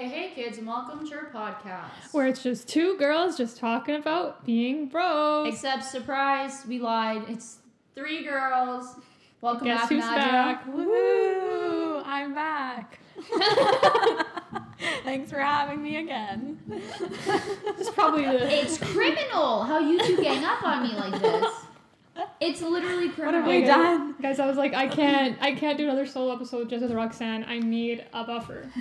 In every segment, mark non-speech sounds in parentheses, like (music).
hey, hey, kids, and welcome to our podcast. Where it's just two girls just talking about being bros. Except, surprise, we lied. It's three girls. Welcome Guess back, who's Nadia. back? Woo! I'm back. (laughs) Thanks for having me again. It's probably the. It's criminal how you two gang up on me like this. It's literally What criminal. have we done? Guys, I was like, I can't, I can't do another solo episode just with Roxanne. I need a buffer. (laughs)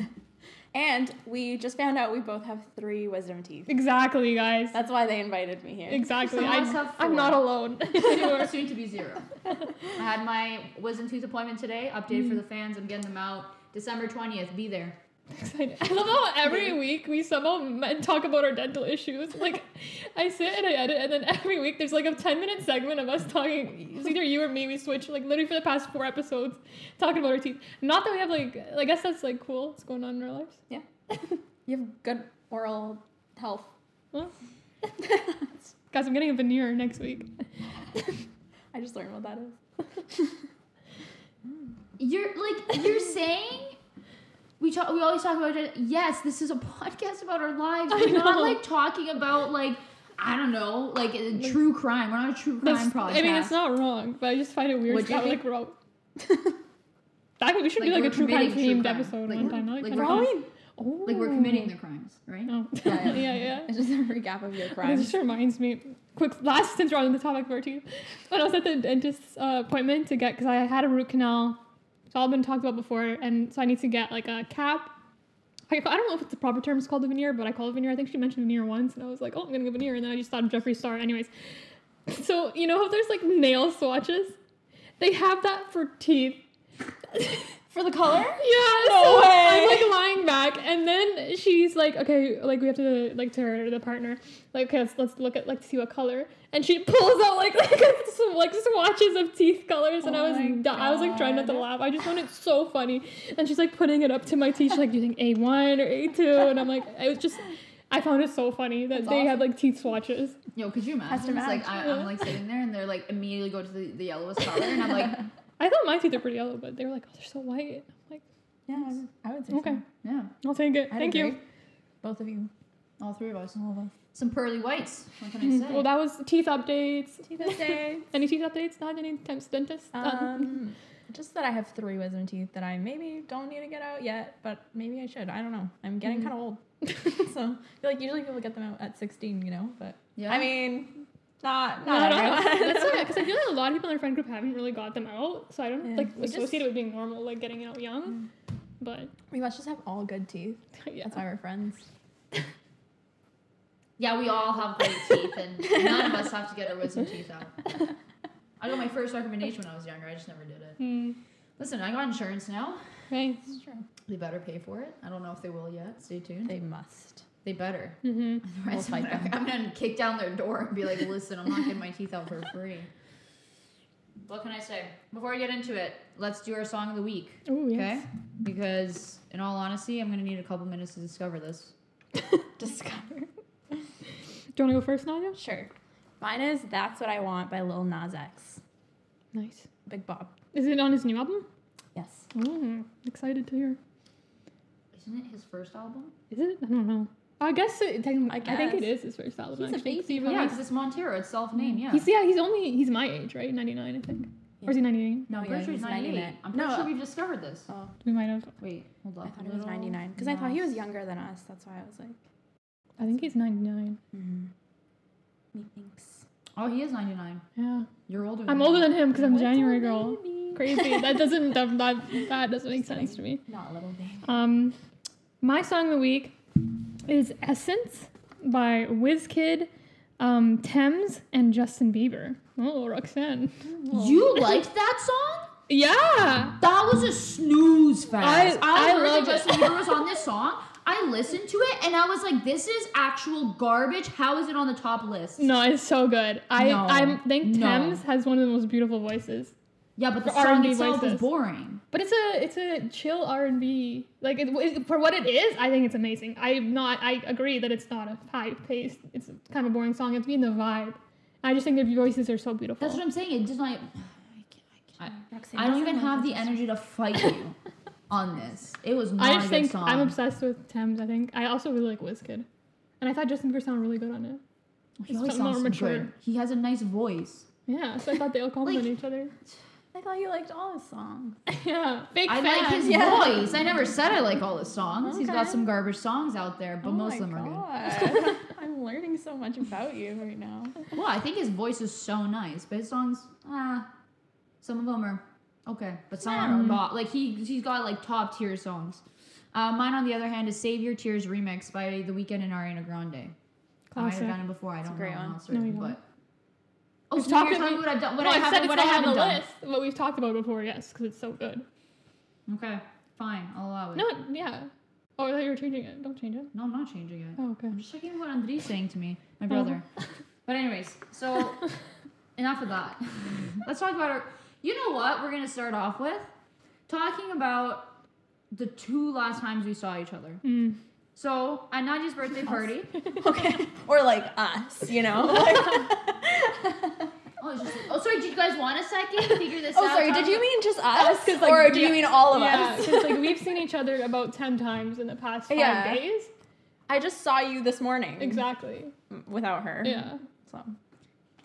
And we just found out we both have three wisdom teeth. Exactly, guys. That's why they invited me here. Exactly. I, us have I'm not alone. (laughs) Soon, (laughs) soon to be zero. I had my wisdom tooth appointment today. Update for the fans. I'm getting them out December 20th. Be there. Excited. I love how every week we somehow talk about our dental issues. Like, I sit and I edit, and then every week there's like a 10 minute segment of us talking. It's either you or me. We switch, like, literally for the past four episodes, talking about our teeth. Not that we have, like, I guess that's, like, cool. What's going on in our lives? Yeah. (laughs) You have good oral health. Well, guys, I'm getting a veneer next week. (laughs) I just learned what that is. (laughs) You're like you're saying we talk, we always talk about it. Yes, this is a (laughs) podcast about our lives. We're not like talking about like I don't know, like a true crime. We're not a true crime podcast. I mean, it's not wrong, but I just find it weird. What'd like, we're (laughs) That we should Like, do like a true crime themed episode Like, one time. Like like, we're. Oh. like we're committing the crimes, right? Oh. (laughs) Yeah, yeah, yeah. yeah. It's just a recap of your crimes. just reminds me. Quick, last since we're on the topic of our teeth, when I was at the dentist's uh, appointment to get, because I had a root canal, it's all been talked about before, and so I need to get like a cap. I, I don't know if it's the proper term It's called a veneer, but I call it veneer. I think she mentioned veneer once, and I was like, oh, I'm gonna get veneer, and then I just thought of Jeffree Star. Anyways, (laughs) so you know how there's like nail swatches? They have that for teeth. (laughs) For the color? Yeah, No so way. I'm like lying back, and then she's like, "Okay, like we have to like to her the partner, like okay, let's, let's look at like to see what color." And she pulls out like (laughs) like some like swatches of teeth colors, and Oh I was di- I was like trying not to laugh. I just found it so funny, and she's like putting it up to my teeth. She's like, "Do you think A one or A 2 And I'm like, it was just. I found it so funny that That's they have awesome. like teeth swatches. Yo, could you Has imagine? It's like. I, I'm like sitting there and they're like immediately go to the, the yellowest color, and I'm like, (laughs) I thought my teeth are pretty yellow, but they were like, oh, they're so white. I'm like, Yeah, I would- I would say okay, so. yeah, I'll take it. I'd Thank agree. you. Both of you. all three of us. All of us. Some pearly whites. What can I (laughs) say? Well, that was teeth updates. Teeth updates. (laughs) Any teeth updates? Not any temps dentist? Um, (laughs) just that I have three wisdom teeth that I maybe don't need to get out yet, but maybe I should. I don't know. I'm getting Mhm. kind of old, so I feel like usually people get them out at 16, you know. But yeah. I mean, not No, not no, everyone. That's okay, because I feel like a lot of people in our friend group haven't really got them out, so I don't Yeah, like we just- associate it with being normal, like getting out young. But we must just have all good teeth. yeah, That's why we're friends. Yeah, we all have great teeth, and none of us have to get our wisdom teeth out. (laughs) I got my first recommendation when I was younger. I just never did it. Hmm. Listen, I got insurance now. Right. It's true. They better pay for it. I don't know if they will yet. Stay tuned. They, must. They better. Mm-hmm. (laughs) Otherwise, We'll I'm, fight gonna, them. I'm gonna kick down their door and be like, "Listen, I'm not getting my teeth out for free." What can I say? Before I get into it, let's do our song of the week, Oh okay? yes. Because, in all honesty, I'm gonna need a couple minutes to discover this. (laughs) Discover. Do you want to go first, Nadia? Sure. Mine is "That's What I Want" by Lil Nas X. Nice. Big Bob. Is it on his new album? Yes. Oh, excited to hear. Isn't it his first album? Is it? I don't know. I guess it. technically- I, I think it is his first album. He's a baby. he Yeah, released- because it's Montero. It's self-named. Yeah. He's yeah. He's only he's my age, right? Ninety nine, I think. Or is he ninety eight? no, I'm Oh, pretty yeah, sure he's he's 98. I'm pretty No. sure uh, we've discovered this. Oh, We might have. Wait, hold on. I thought he was 99 because I thought he was younger than us. That's why I was like, I think he's ninety nine. mm-hmm. methinks. Oh, he is 99. Yeah. You're older. Than I'm older than him because I'm a Little January girl. baby. Crazy. (laughs) That doesn't that, that, that doesn't make sense to me. Not a little baby. Um, my song of the week is "Essence" by Wizkid, um, Tems, and Justin Bieber. Oh, Roxanne. You liked that song? Yeah. That was a snooze fest. I- I, I heard love. Justin Bieber was on this song. I listened to it and I was like, "This is actual garbage. How is it on the top list?" No, it's so good. I No. I think No. Tems has one of the most beautiful voices. Yeah, but the For song R&B itself is boring. But it's a it's a chill R and B. Like it, it- for what it is, I think it's amazing. I'm not. I agree that it's not a high paced. It's kind of a boring song. It's being the vibe. I just think their voices are so beautiful. That's what I'm saying. It does (sighs) not. I, I, I don't even have the energy to fight you. (laughs) on this. It was not I a just good think song. I'm obsessed with Tems. I think I also really like Wizkid, and I thought Justin Bieber sounded really good on it. He always something more sounds mature. good. He has a nice voice. Yeah, so I thought they all (laughs) complement each other. I thought you liked all his songs. (laughs) Yeah, big I fan. like his Yeah. voice. I never said I like all his songs. He's got some garbage songs out there, but oh most of them are good. (laughs) I'm learning so much about you right now. Well, I think his voice is so nice, but his songs, ah, some of them are okay, but some Yeah. are bop. Like he he's got like top tier songs. Uh, mine, on the other hand, is "Save Your Tears" remix by The Weeknd and Ariana Grande. I might Classic. have done it before. I don't great know. I'm not certain, No, but oh, We've so talked about- what I've done, what no, I I said haven't, it's what I not on the done. list. What we've talked about before, yes, because it's so good. Okay, fine, I'll allow it. No, yeah. Oh, I thought you were changing it. Don't change it. no, I'm not changing it. Oh, okay. I'm just checking what Andri's saying to me, my Oh. brother. (laughs) But anyways, so (laughs) enough of that. (laughs) Let's talk about our. You know what? We're gonna start off with talking about the two last times we saw each other. Mm. So at Nadia's birthday party. (laughs) Okay. (laughs) Or like us, you know? (laughs) Oh, just, oh, sorry. Did you guys want a second to figure this oh, out? Oh, sorry. Did you mean just Us, us? 'cause, like, or do you mean all of us? yeah, us? because like we've seen each other about ten times in the past five Yeah. days. I just saw you this morning. Exactly. Without her. Yeah. So.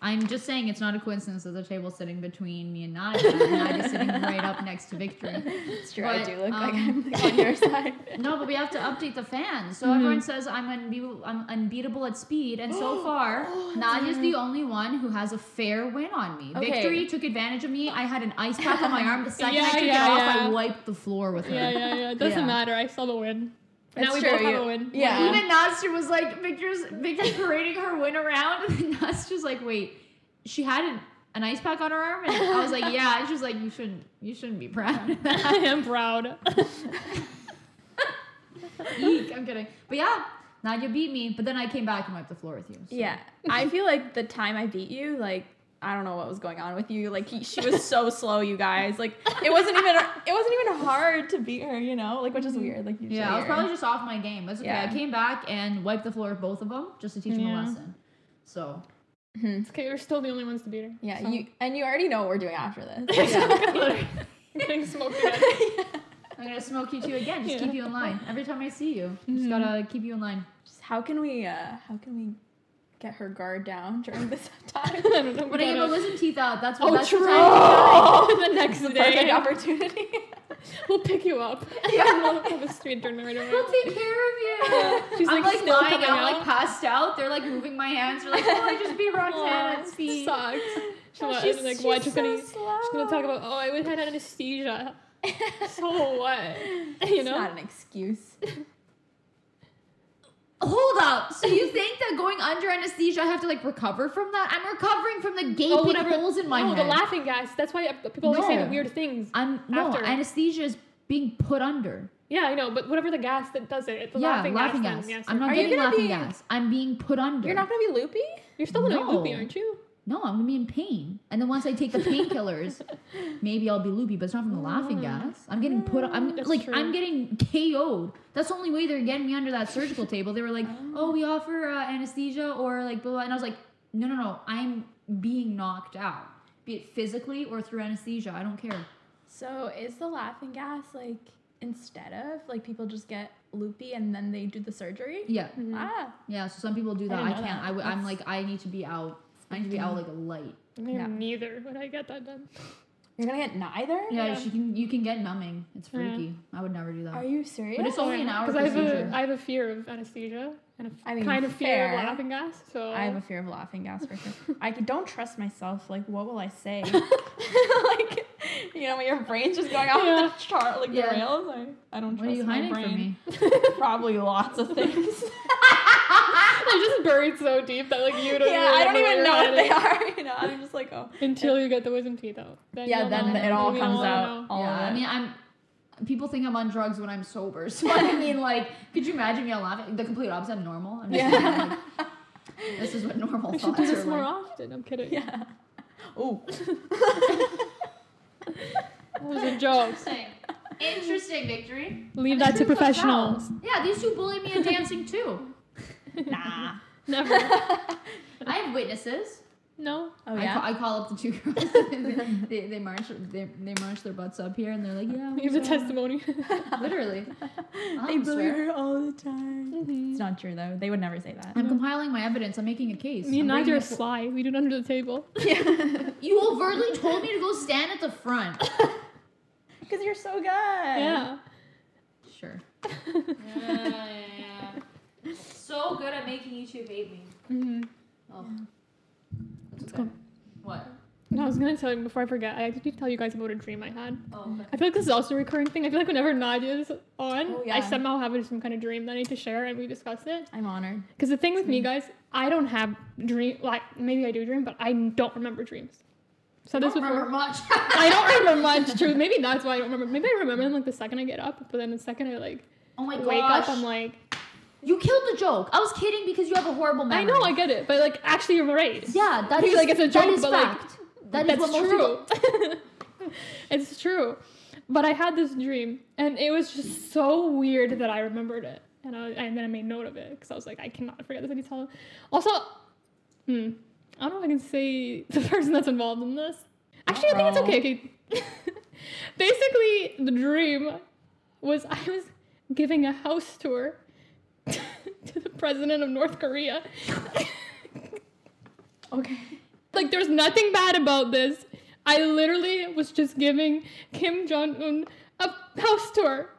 I'm just saying it's not a coincidence that the table's sitting between me and Nadia. and Nadia's sitting (laughs) right up next to Victory. It's true. I do look like um, I'm on your (laughs) side. No, but we have to update the fans. So Mhm. everyone says I'm unbeatable, I'm unbeatable at speed, and so (gasps) far, Nadia's the only one who has a fair win on me. Okay. Victory took advantage of me. I had an ice pack on my arm. The (laughs) second I took yeah, it off, yeah. I wiped the floor with her. Yeah, yeah, yeah. It doesn't Yeah. matter. I still win. It's now we true, both have you- a win. yeah. Even Nastia was like, Victor's Victor's parading her win around, (laughs) and then Nastia's like, wait, she had an, an ice pack on her arm, and I was like, yeah. And she was like, you shouldn't, you shouldn't be proud of (laughs) I am proud. (laughs) Eek, I'm kidding, but yeah, Nadia beat me. But then I came back and wiped the floor with you. so. Yeah. I feel like the time I beat you, like, I don't know what was going on with you. Like he, she was so slow, you guys. Like it wasn't even it wasn't even hard to beat her, you know. Like which is weird. Like usually Yeah, I was you're- probably just off my game. That's okay. Yeah. I came back and wiped the floor with both of them just to teach them a lesson. So Mhm. It's okay. We're still the only ones to beat her. Yeah, so. you and you already know what we're doing after this. Literally. Getting smoked again. I'm gonna smoke you two again. Just Yeah. keep you in line. Every time I see you, just Mhm. gotta keep you in line. Just how can we uh how can we get her guard down during this (laughs) time? I don't know. When I get my wisdom teeth out, that's oh, what. Oh, that's true. The time (laughs) (laughs) the next It's a day, perfect opportunity. we'll pick you up. Yeah. we'll have a street tournament right We'll take care of you. She's, I'm like, like, still lying out, out. like passed out. They're like moving my hands. They're like, oh, I just beat Roxanne's feet. Sucks. Oh, She's, she's- like, what? she's She's gonna, so she's gonna talk about, oh, I would had anesthesia. So what? You It's know? not an excuse. Hold up. So you (laughs) think that going under anesthesia, I have to like recover from that? I'm recovering from the gaping Oh, whatever. holes in my oh, head. the laughing gas. That's why people always say the weird things. I'm no after. anesthesia is being put under. Yeah, I know, but whatever the gas that does it, it's the yeah, laughing, laughing gas. gas. yes, I'm not Are getting laughing be- gas. I'm being put under. You're not gonna be loopy? You're still gonna be loopy, aren't you? No, I'm gonna be in pain. And then once I take the (laughs) painkillers, maybe I'll be loopy, but it's not from the laughing Mm. gas. I'm getting put I'm That's like true. I'm getting KO'd. That's the only way they're getting me under that surgical table. They were like, "Oh, we offer uh, anesthesia or like blah, blah," and I was like, "No, no, no. I'm being knocked out, be it physically or through anesthesia. I don't care." So is the laughing gas like instead of like people just get loopy and then they do the surgery? Yeah. Mhm. Ah, Yeah, so some people do that. didn't I, can't. that. I w- I'm like I need to be out. I need to be out like a light. Yeah. Neither would I get that done. you're gonna get neither? Yeah, Yeah. you can you can get numbing. It's Yeah. freaky. I would never do that. Are you serious? But it's only an hour Because I have procedure. a I have a fear of anesthesia and a I mean, kind of fear fair. of laughing gas. So I have a fear of laughing gas for sure. (laughs) I c- don't trust myself. Like, what will I say? (laughs) like, you know, when your brain's just going off Yeah. the chart, like Yeah. the rails. I, I don't what trust are you my hiding brain. from me? (laughs) Probably lots of things. (laughs) They're just buried so deep that like you don't. yeah, I don't remember even know what they are. (laughs) You know, I'm just like, oh. until you get the wisdom teeth out. Then Yeah, then know. it all We comes all out. All yeah, I mean, I'm. People think I'm on drugs when I'm sober, (laughs) so I mean, like, could you imagine me all laughing? The complete opposite. I'm normal. I'm just Yeah. like, this is what normal We thoughts should do this more like. often. I'm kidding. Yeah. Oh. That was a joke. Interesting. Interesting victory. Leave that to professionals. Yeah, these two bullied me in dancing too. (laughs) Nah. (laughs) Never. (laughs) I have witnesses. No. Oh I, yeah. call, I call up the two girls. they, they march they, they march their butts up here, and they're like, "Yeah, have we the saw testimony. Literally, I they bully swear. her all the time. Mhm. It's not true though. They would never say that. I'm compiling my evidence. I'm making a case. Me and Nadia are sly. We do it under the table. Yeah. You overtly told me to go stand at the front. Because you're so good. Yeah. Sure. yeah. So good at making YouTube hate me. hmm Oh. That's Let's okay. go. What? No, I was gonna tell you before I forget. I need to tell you guys about a dream I had. Oh, okay. I feel like this is also a recurring thing. I feel like whenever Nadia's on, Oh, I somehow have some kind of dream that I need to share, and we discuss it. I'm honored. Because the thing with me, guys, I don't have dream. Like maybe I do dream, but I don't remember dreams. So I this don't before. remember much. (laughs) I don't remember (laughs) much. True. Maybe that's why I don't remember. Maybe I remember them like the second I get up, but then the second I like Oh my wake gosh. up, I'm like, you killed the joke. I was kidding because you have a horrible memory. I know, I get it, but like actually you're right. Yeah, that is like it's a joke, is but, like, fact. That is That's what most people. true. (laughs) it's true. But I had this dream, and it was just so weird that I remembered it, and I and then I made note of it because I was like, I cannot forget this anytime. Also, hmm, I don't know if I can say (laughs) the person that's involved in this. Actually, I think it's okay. okay. (laughs) Basically, the dream was I was giving a house tour to (laughs) the president of North Korea. (laughs) Okay. Like, there's nothing bad about this. I literally was just giving Kim Jong Un a house tour.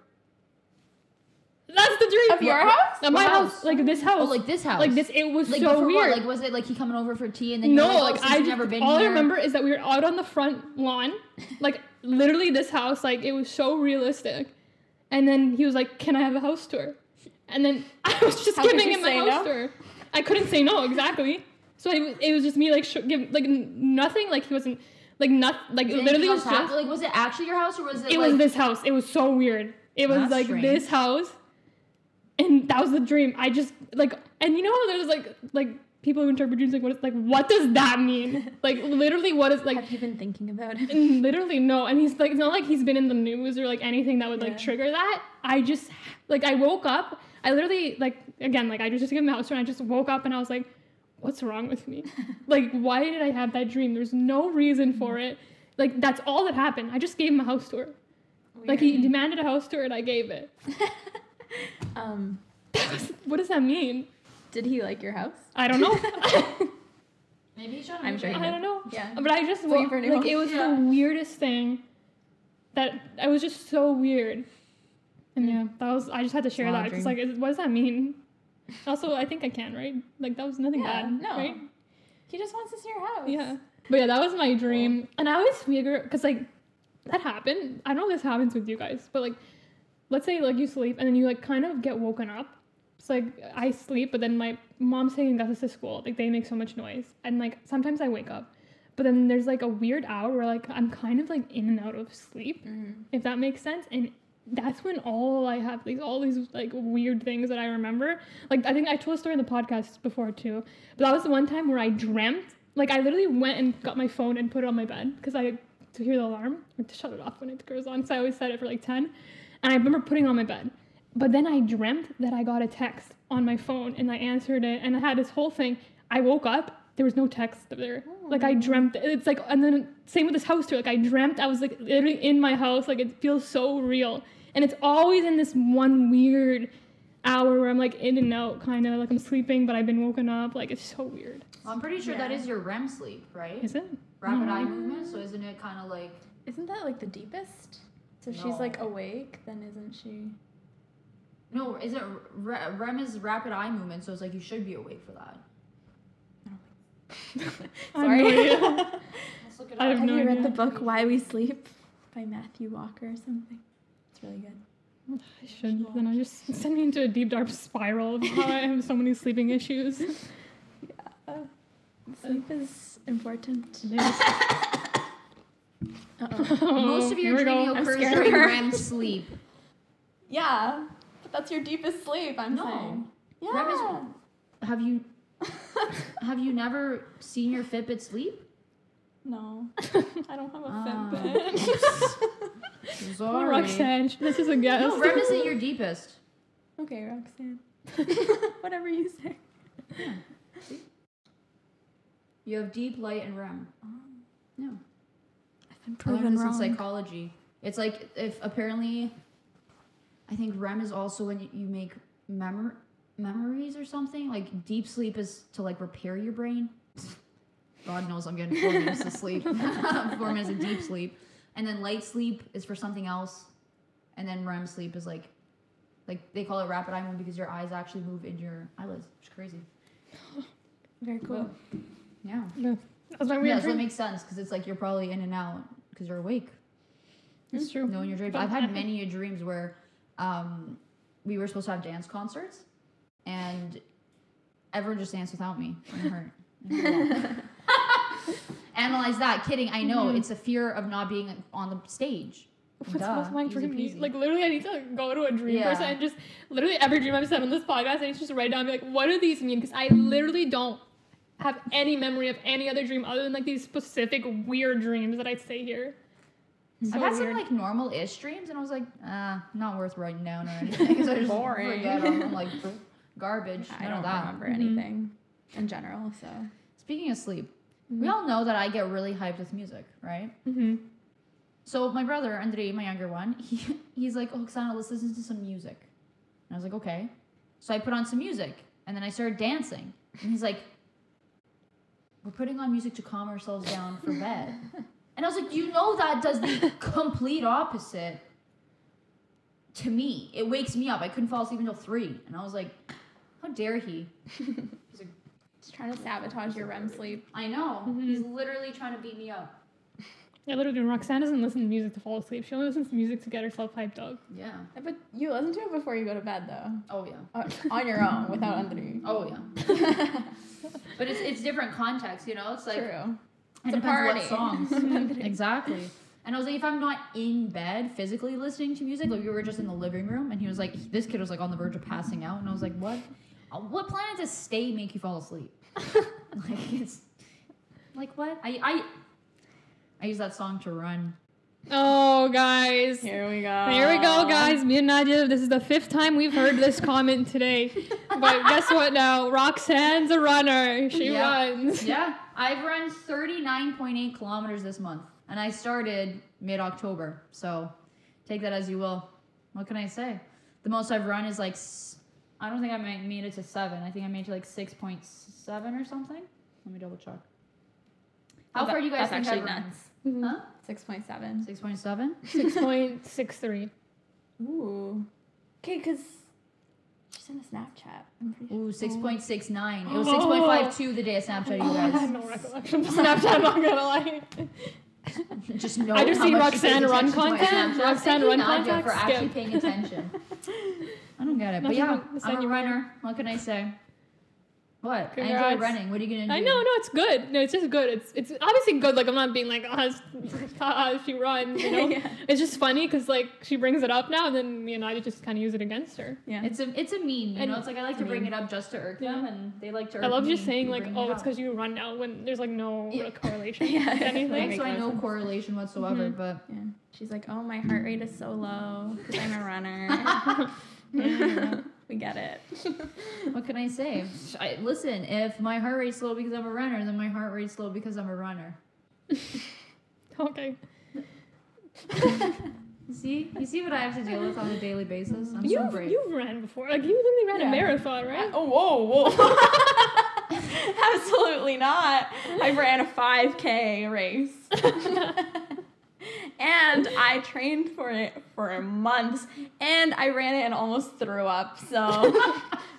That's the dream. Of your house? Of my house? house? like this oh, house. Oh, like this house. Like this. It was Like, so weird. what? Like, was it like he coming over for tea and then no, like, like, oh, since I you've just, never been here. all here. I remember is that we were out on the front lawn, like literally this house. Like it was so realistic. And then he was like, "Can I have a house tour?" And then (laughs) I was just How giving him a house no? tour. I couldn't say no exactly. So it was, it was just me like sh- give like nothing. Like he wasn't like not like Did literally was just like was it actually your house or was it? it like, was this house. It was so weird. It was like strange. this house, and that was the dream. I just like, and you know, how there's like like people who interpret dreams like what is like what does that mean? (laughs) like literally, what is like Have you been thinking about it? literally no. And he's like, it's not like he's been in the news or like anything that would like Yeah. trigger that. I just like I woke up. I literally like again like I just gave him a house tour and I just woke up and I was like, what's wrong with me? (laughs) like why did I have that dream? There's no reason for it. Like that's all that happened. I just gave him a house tour. Like he demanded a house tour and I gave it. (laughs) um, (laughs) what does that mean? did he like your house? I don't know. maybe he trying to I'm sure in. he I don't know. Yeah. But I just Looking for a like home. it was Yeah. the weirdest thing. That I was just so weird. And yeah, that was I just had to share that because like what does that mean? Also, I think I can right. Like that was nothing Yeah, bad, no. right? He just wants to see your house. Yeah. But yeah, that was my dream, and I always figure because like that happened. I don't know if this happens with you guys, but like let's say like you sleep and then you like kind of get woken up. It's like I sleep, but then my mom's taking us to school. Like they make so much noise, and like sometimes I wake up, but then there's like a weird hour where like I'm kind of like in and out of sleep, Mhm. if that makes sense. And that's when all I have these all these like weird things that I remember. Like I think I told a story in the podcast before too. But that was the one time where I dreamt. Like I literally went and got my phone and put it on my bed because I to hear the alarm or to shut it off when it goes on. So I always set it for like ten. And I remember putting on my bed. But then I dreamt that I got a text on my phone and I answered it and I had this whole thing. I woke up, there was no text there. Oh, like I dreamt it's like and then same with this house too. Like I dreamt I was like literally in my house. Like it feels so real. And it's always in this one weird hour where I'm like in and out kind of like I'm sleeping but I've been woken up. Like it's so weird. I'm pretty sure that Yeah. is your REM sleep, right? Is it? Rapid mm-hmm. eye movement. So isn't it kind of like Isn't that like the deepest? So she's like awake, then isn't she? no? Is it REM is rapid eye movement? So it's like you should be awake for that. I (laughs) have Sorry. no idea. (laughs) Let's look it I up. have Have no you read idea. the book Why We Sleep by Matthew Walker or something? It's really good. I should. Then I just (laughs) send me into a deep dark spiral of how I have so many sleeping issues. Yeah. sleep is important. Uh-oh. Oh, Most of your Here we go. dreaming occurs during REM sleep. yeah, but that's your deepest sleep. I'm No. saying. Yeah. REM is- Have you have you never seen your Fitbit sleep? no, (laughs) I don't have a Ah. Fitbit. (laughs) Oh, Roxanne, this is a guess. No, REM isn't your deepest. okay, Roxanne. (laughs) Whatever you say. You have deep, light, and REM. No. I've been I learned proven this in wrong. psychology. It's like if apparently, I think REM is also when you- you make memor- memories or something. Like deep sleep is to like repair your brain. God knows I'm getting four minutes of sleep, (laughs) four minutes of deep sleep, and then light sleep is for something else, and then REM sleep is like, like they call it rapid eye movement because your eyes actually move in your eyelids, which is crazy. (gasps) Very cool. Yeah. That was my weird Yeah, so it makes sense because it's like you're probably in and out because you're awake. It's true. knowing your dreams. But I've had many a dreams where um, we were supposed to have dance concerts, and everyone just danced without me. It hurt. (laughs) Analyze that. Kidding. I know Mhm. it's a fear of not being on the stage. What's, Duh, what's my dream? Like literally, I need to go to a dream Yeah. person and just literally every dream I've said on this podcast, I need to just write down and be like, what do these mean? Because I literally don't have any memory of any other dream other than like these specific weird dreams that I say here. So I've had some like normal-ish dreams, and I was like, ah, not worth writing down or (laughs) anything. I just Boring. forget. I'm like garbage. I don't remember Mhm. anything in general, so Speaking of sleep, Mm-hmm. we all know that I get really hyped with music, right? hmm So my brother, Andre, my younger one, (laughs) he, he's like, oh, Oksana, let's listen to some music. And I was like, okay. So I put on some music, and then I started dancing. And he's like, we're putting on music to calm ourselves down for (laughs) bed. And I was like, you know that does the (laughs) complete opposite to me. It wakes me up. I couldn't fall asleep until three. And I was like, how dare he? He's like, just trying to sabotage your REM sleep. I know. Mhm. He's literally trying to beat me up. Yeah, literally, Roxanne doesn't listen to music to fall asleep. She only listens to music to get herself hyped up. Yeah. But you listen to it before you go to bed, though, Oh, yeah. Uh, on your own without Andre. Oh, yeah. (laughs) But it's, it's different context, you know? It's like, True. It It's a depends party. what songs. (laughs) exactly. And I was like, if I'm not in bed physically listening to music, like we were just in the living room, and he was like, this kid was like on the verge of passing out, and I was like, what? Uh, What planet does stay make you fall asleep? (laughs) like it's like what? I I I use that song to run. Oh, guys. Here we go. Here we go, guys. Me and Nadia, this is the fifth time we've heard this comment today. (laughs) But guess what now? Roxanne's a runner. She Yeah. runs. Yeah, I've run 39.8 kilometers this month, and I started mid October. So take that as you will. What can I say? The most I've run is like, s- I don't think I made it to seven. I think I made it to like 6.7 or something. Let me double check. How Oh, far do you guys that's think actually I've run? nuts. Mhm. Huh? Six point seven. 6.7? (laughs) 6.63. (laughs) Ooh. Okay, because she sent a Snapchat. I'm pretty Ooh, 6.69. It was (gasps) Oh. 6.52 the day of Snapchat you (laughs) guys. I have guys. no recollection of Snapchat, I'm not gonna lie. (laughs) Just know I just how see much you Roxanne run attention to my content, Roxanne run Nadia, content, for actually paying attention. (laughs) I don't get it, but yeah, I'm a runner. What can I say? What? I Congrats. enjoy running. What are you gonna do? I know, no, it's good. No, it's just good. It's it's obviously good. Like I'm not being like, oh, it's- haha, she runs. You know, (laughs) Yeah. it's just funny because like she brings it up now, and then me and I just kind of use it against her. Yeah. It's a it's a meme, you And- know. It's like I like to bring Meme. it up just to irk them, and they like to. Irk I love me just saying like, oh, it it's because you run now when there's like no (laughs) Yeah. correlation (laughs) Yeah, anything. Makes so I no know sense. correlation whatsoever, Mhm. but yeah. She's like, oh, my heart rate is so low because I'm a runner. Yeah, we get it. (laughs) what can I say? I, listen, if my heart rate's slow because I'm a runner, then my heart rate's slow because I'm a runner. (laughs) Okay. You (laughs) see, you see what I have to deal with on a daily basis. I'm so You've, brave. you've ran before. Like you literally ran Yeah. a marathon, right? Oh, whoa, whoa. Absolutely not. I ran a 5K race. And I trained for it for months and I ran it and almost threw up. So (laughs)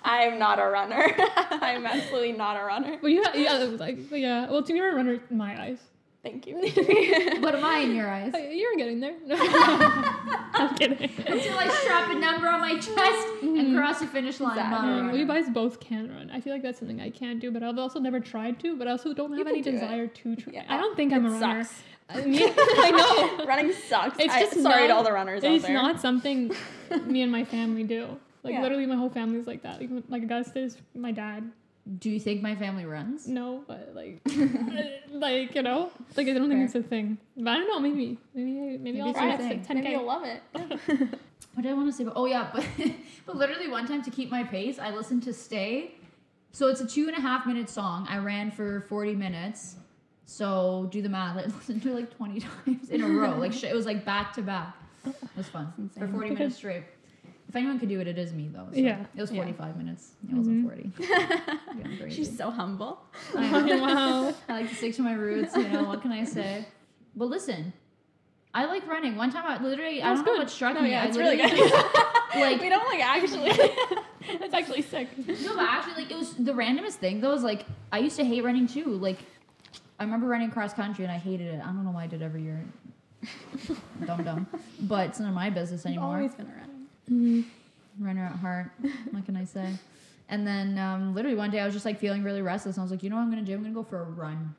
I am not a runner. (laughs) I'm absolutely not a runner. But you, ha- yeah, like yeah. Well, you're a runner in my eyes. Thank you. (laughs) what am I in your eyes? Uh, You're getting there. I'm kidding. Until I strap a number on my chest and cross the finish line. I'm not a Exactly. Um, we guys both can run. I feel like that's something I can't do, but I've also never tried to. But I also don't have any do it. desire to try. Yeah. I don't think I'm a runner. sucks. (laughs) I, mean, (laughs) I know. Running sucks. It's I- just sorry to all the runners out It's there. not something (laughs) me and my family do. Like Yeah. literally, my whole family's like that. Like, like Augustus, my dad. Do you think my family runs? No, but like, uh, like you know, like I don't think it's a thing. But I don't know. Maybe, maybe, maybe, Maybe I'll try a it. thing. Ten Maybe you'll love it. What did I want to say? But, oh yeah, but but literally one time to keep my pace, I listened to "Stay" So it's a two and a half minute song. I ran for 40 minutes. So do the math. I (laughs) listened to it like 20 times in a row. Like sh- it was like back to back. It was fun for 40 minutes straight. If anyone could do it, it is me though. So Yeah. It was Yeah. 45 minutes. It wasn't Mhm. 40. (laughs) Yeah, She's so humble. I know. (laughs) wow. I like to stick to my roots. You know what can I say? But listen, I like running. One time, I literally, I That's don't know what struck No, me. yeah, I it's really literally- good. Like- we don't like actually. it's actually sick. No, but actually, like it was the randomest thing. Though was like I used to hate running too. Like I remember running cross country and I hated it. I don't know why I did every year. (laughs) dumb dumb. But it's none of my business anymore. I've always been around. Mhm. Runner at heart. What can I say? And then um, literally one day I was just like feeling really restless. And I was like, you know what I'm gonna do? I'm gonna go for a run.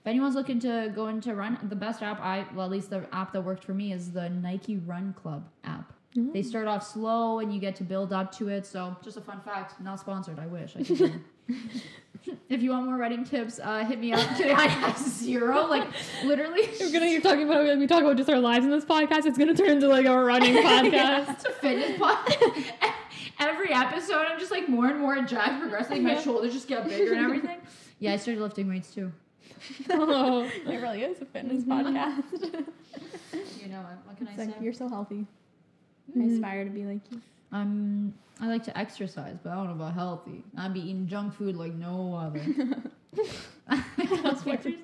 If anyone's looking to go into run, the best app I well at least the app that worked for me is the Nike Run Club app. They start off slow and you get to build up to it. So just a fun fact, not sponsored. I wish I could. Do. if you want more running tips, uh, hit me up. Today I have zero. Like literally, (laughs) We're gonna you're talking about we talk about just our lives in this podcast. It's gonna turn into like a running (laughs) podcast. it's a fitness podcast. (laughs) Every episode, I'm just like more and more jacked progressively. My Yeah. shoulders just get bigger and everything. Yeah, I started lifting weights too. oh. It really is a fitness Mm-hmm. podcast. You know, what can It's I like say? you're so healthy. I Mhm. aspire to be like you. I'm. I like to exercise, but I don't know about healthy. I'd be eating junk food like no other. (laughs) (laughs) Those pictures,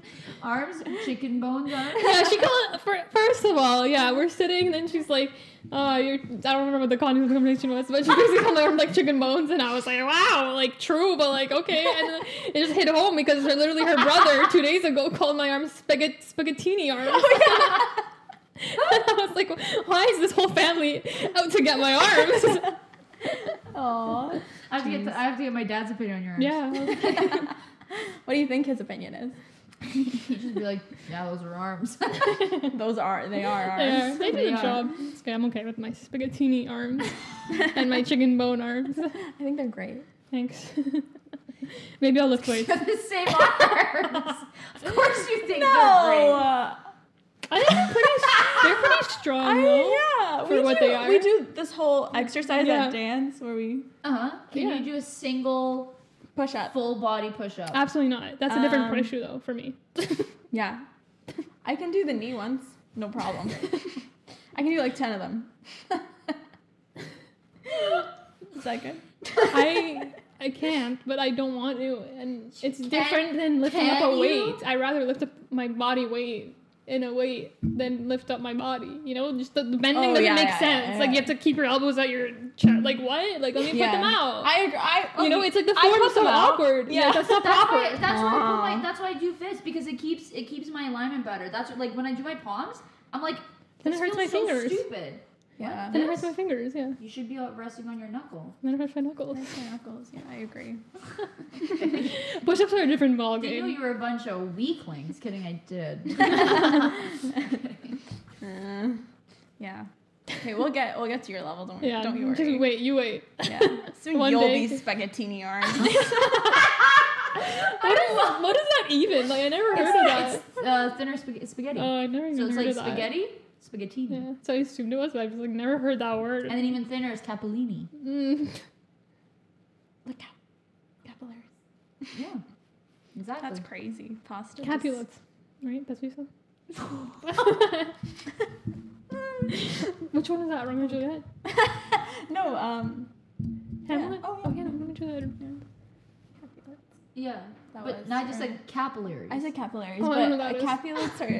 arms, chicken bones, arms. (laughs) yeah, she called. For, first of all, yeah, we're sitting, and then she's like, "Oh, you're." I don't remember what the content of the conversation was, but she basically called them like chicken bones, and I was like, "Wow, like true," but like okay, and it just hit home because her, literally her brother two days ago called my arms spaghetti spaghettini arms. Oh, and (laughs) I was like, "Why is this whole family out to get my arms?" (laughs) Aww. I have to get. Jeez. The, I have to get my dad's opinion on your arms. yeah, (laughs) what do you think his opinion is? He'd just be like, "Yeah, those are arms." Those are they are they, ours. are. they They did a job. It's okay. I'm okay with my spaghettini arms and my chicken bone arms. I think they're great. Thanks. Maybe I'll lift weights. The same arms. of course, you think they're No. I think they're pretty. They're pretty strong I, though. yeah, for we what do, they are. We do this whole exercise Yeah. at dance where we. Uh huh. Can Yeah. you do a single push up. full body push up? Absolutely not. That's a different Um, issue though for me. (laughs) Yeah. I can do the knee ones, no problem. I can do like 10 of them. (laughs) Is that good? (laughs) I I can't, but I don't want to, and it's different than lifting up can a you? weight. I rather lift up my body weight in a weight than lift up my body. You know, just the, the bending Oh, doesn't yeah, make yeah, sense. yeah, like you have to keep your elbows at your chest. Like what? Like let me put them out. I agree. I, you know, it's like the form is so awkward. Yeah, Yeah. that's not That's proper. why. That's why I put my. That's why I do fists because it keeps it keeps my alignment better. That's what, like when I do my palms, I'm like. Then it this hurts feels my so fingers. Stupid. Yeah. then it hurts This? my fingers. Yeah, You should be out resting on your knuckle. then it hurts my knuckles. There's my knuckles. Yeah, I agree. (laughs) Push-ups are a different ball Didn't know game. you were a bunch of weaklings. Kidding, I did. (laughs) (laughs) Uh, yeah. Okay, we'll get we'll get to your level. Don't Yeah, don't you just worry. wait. You wait. Yeah. Soon One you'll day. be spaghettini arms. What is what is that even? Like I never heard of that. It's uh, thinner spag- spaghetti. Oh, I never even so it's heard like of that. spaghetti, spaghettini, Yeah, so I assumed it was, but I've just like never heard that word. and then even thinner is capellini. Mm. Look out. Capillaries. (laughs) Yeah, exactly. That's crazy. Pasta. just- Capulets, right? That's what you said. Which one is that? Romeo and Juliet? (laughs) no, um. Hamlet? Oh, yeah. Oh, yeah, no, Romeo and Juliet. Capulets. Yeah, That but was now I just her- said capillaries. I said capillaries, Oh, but know what uh, that are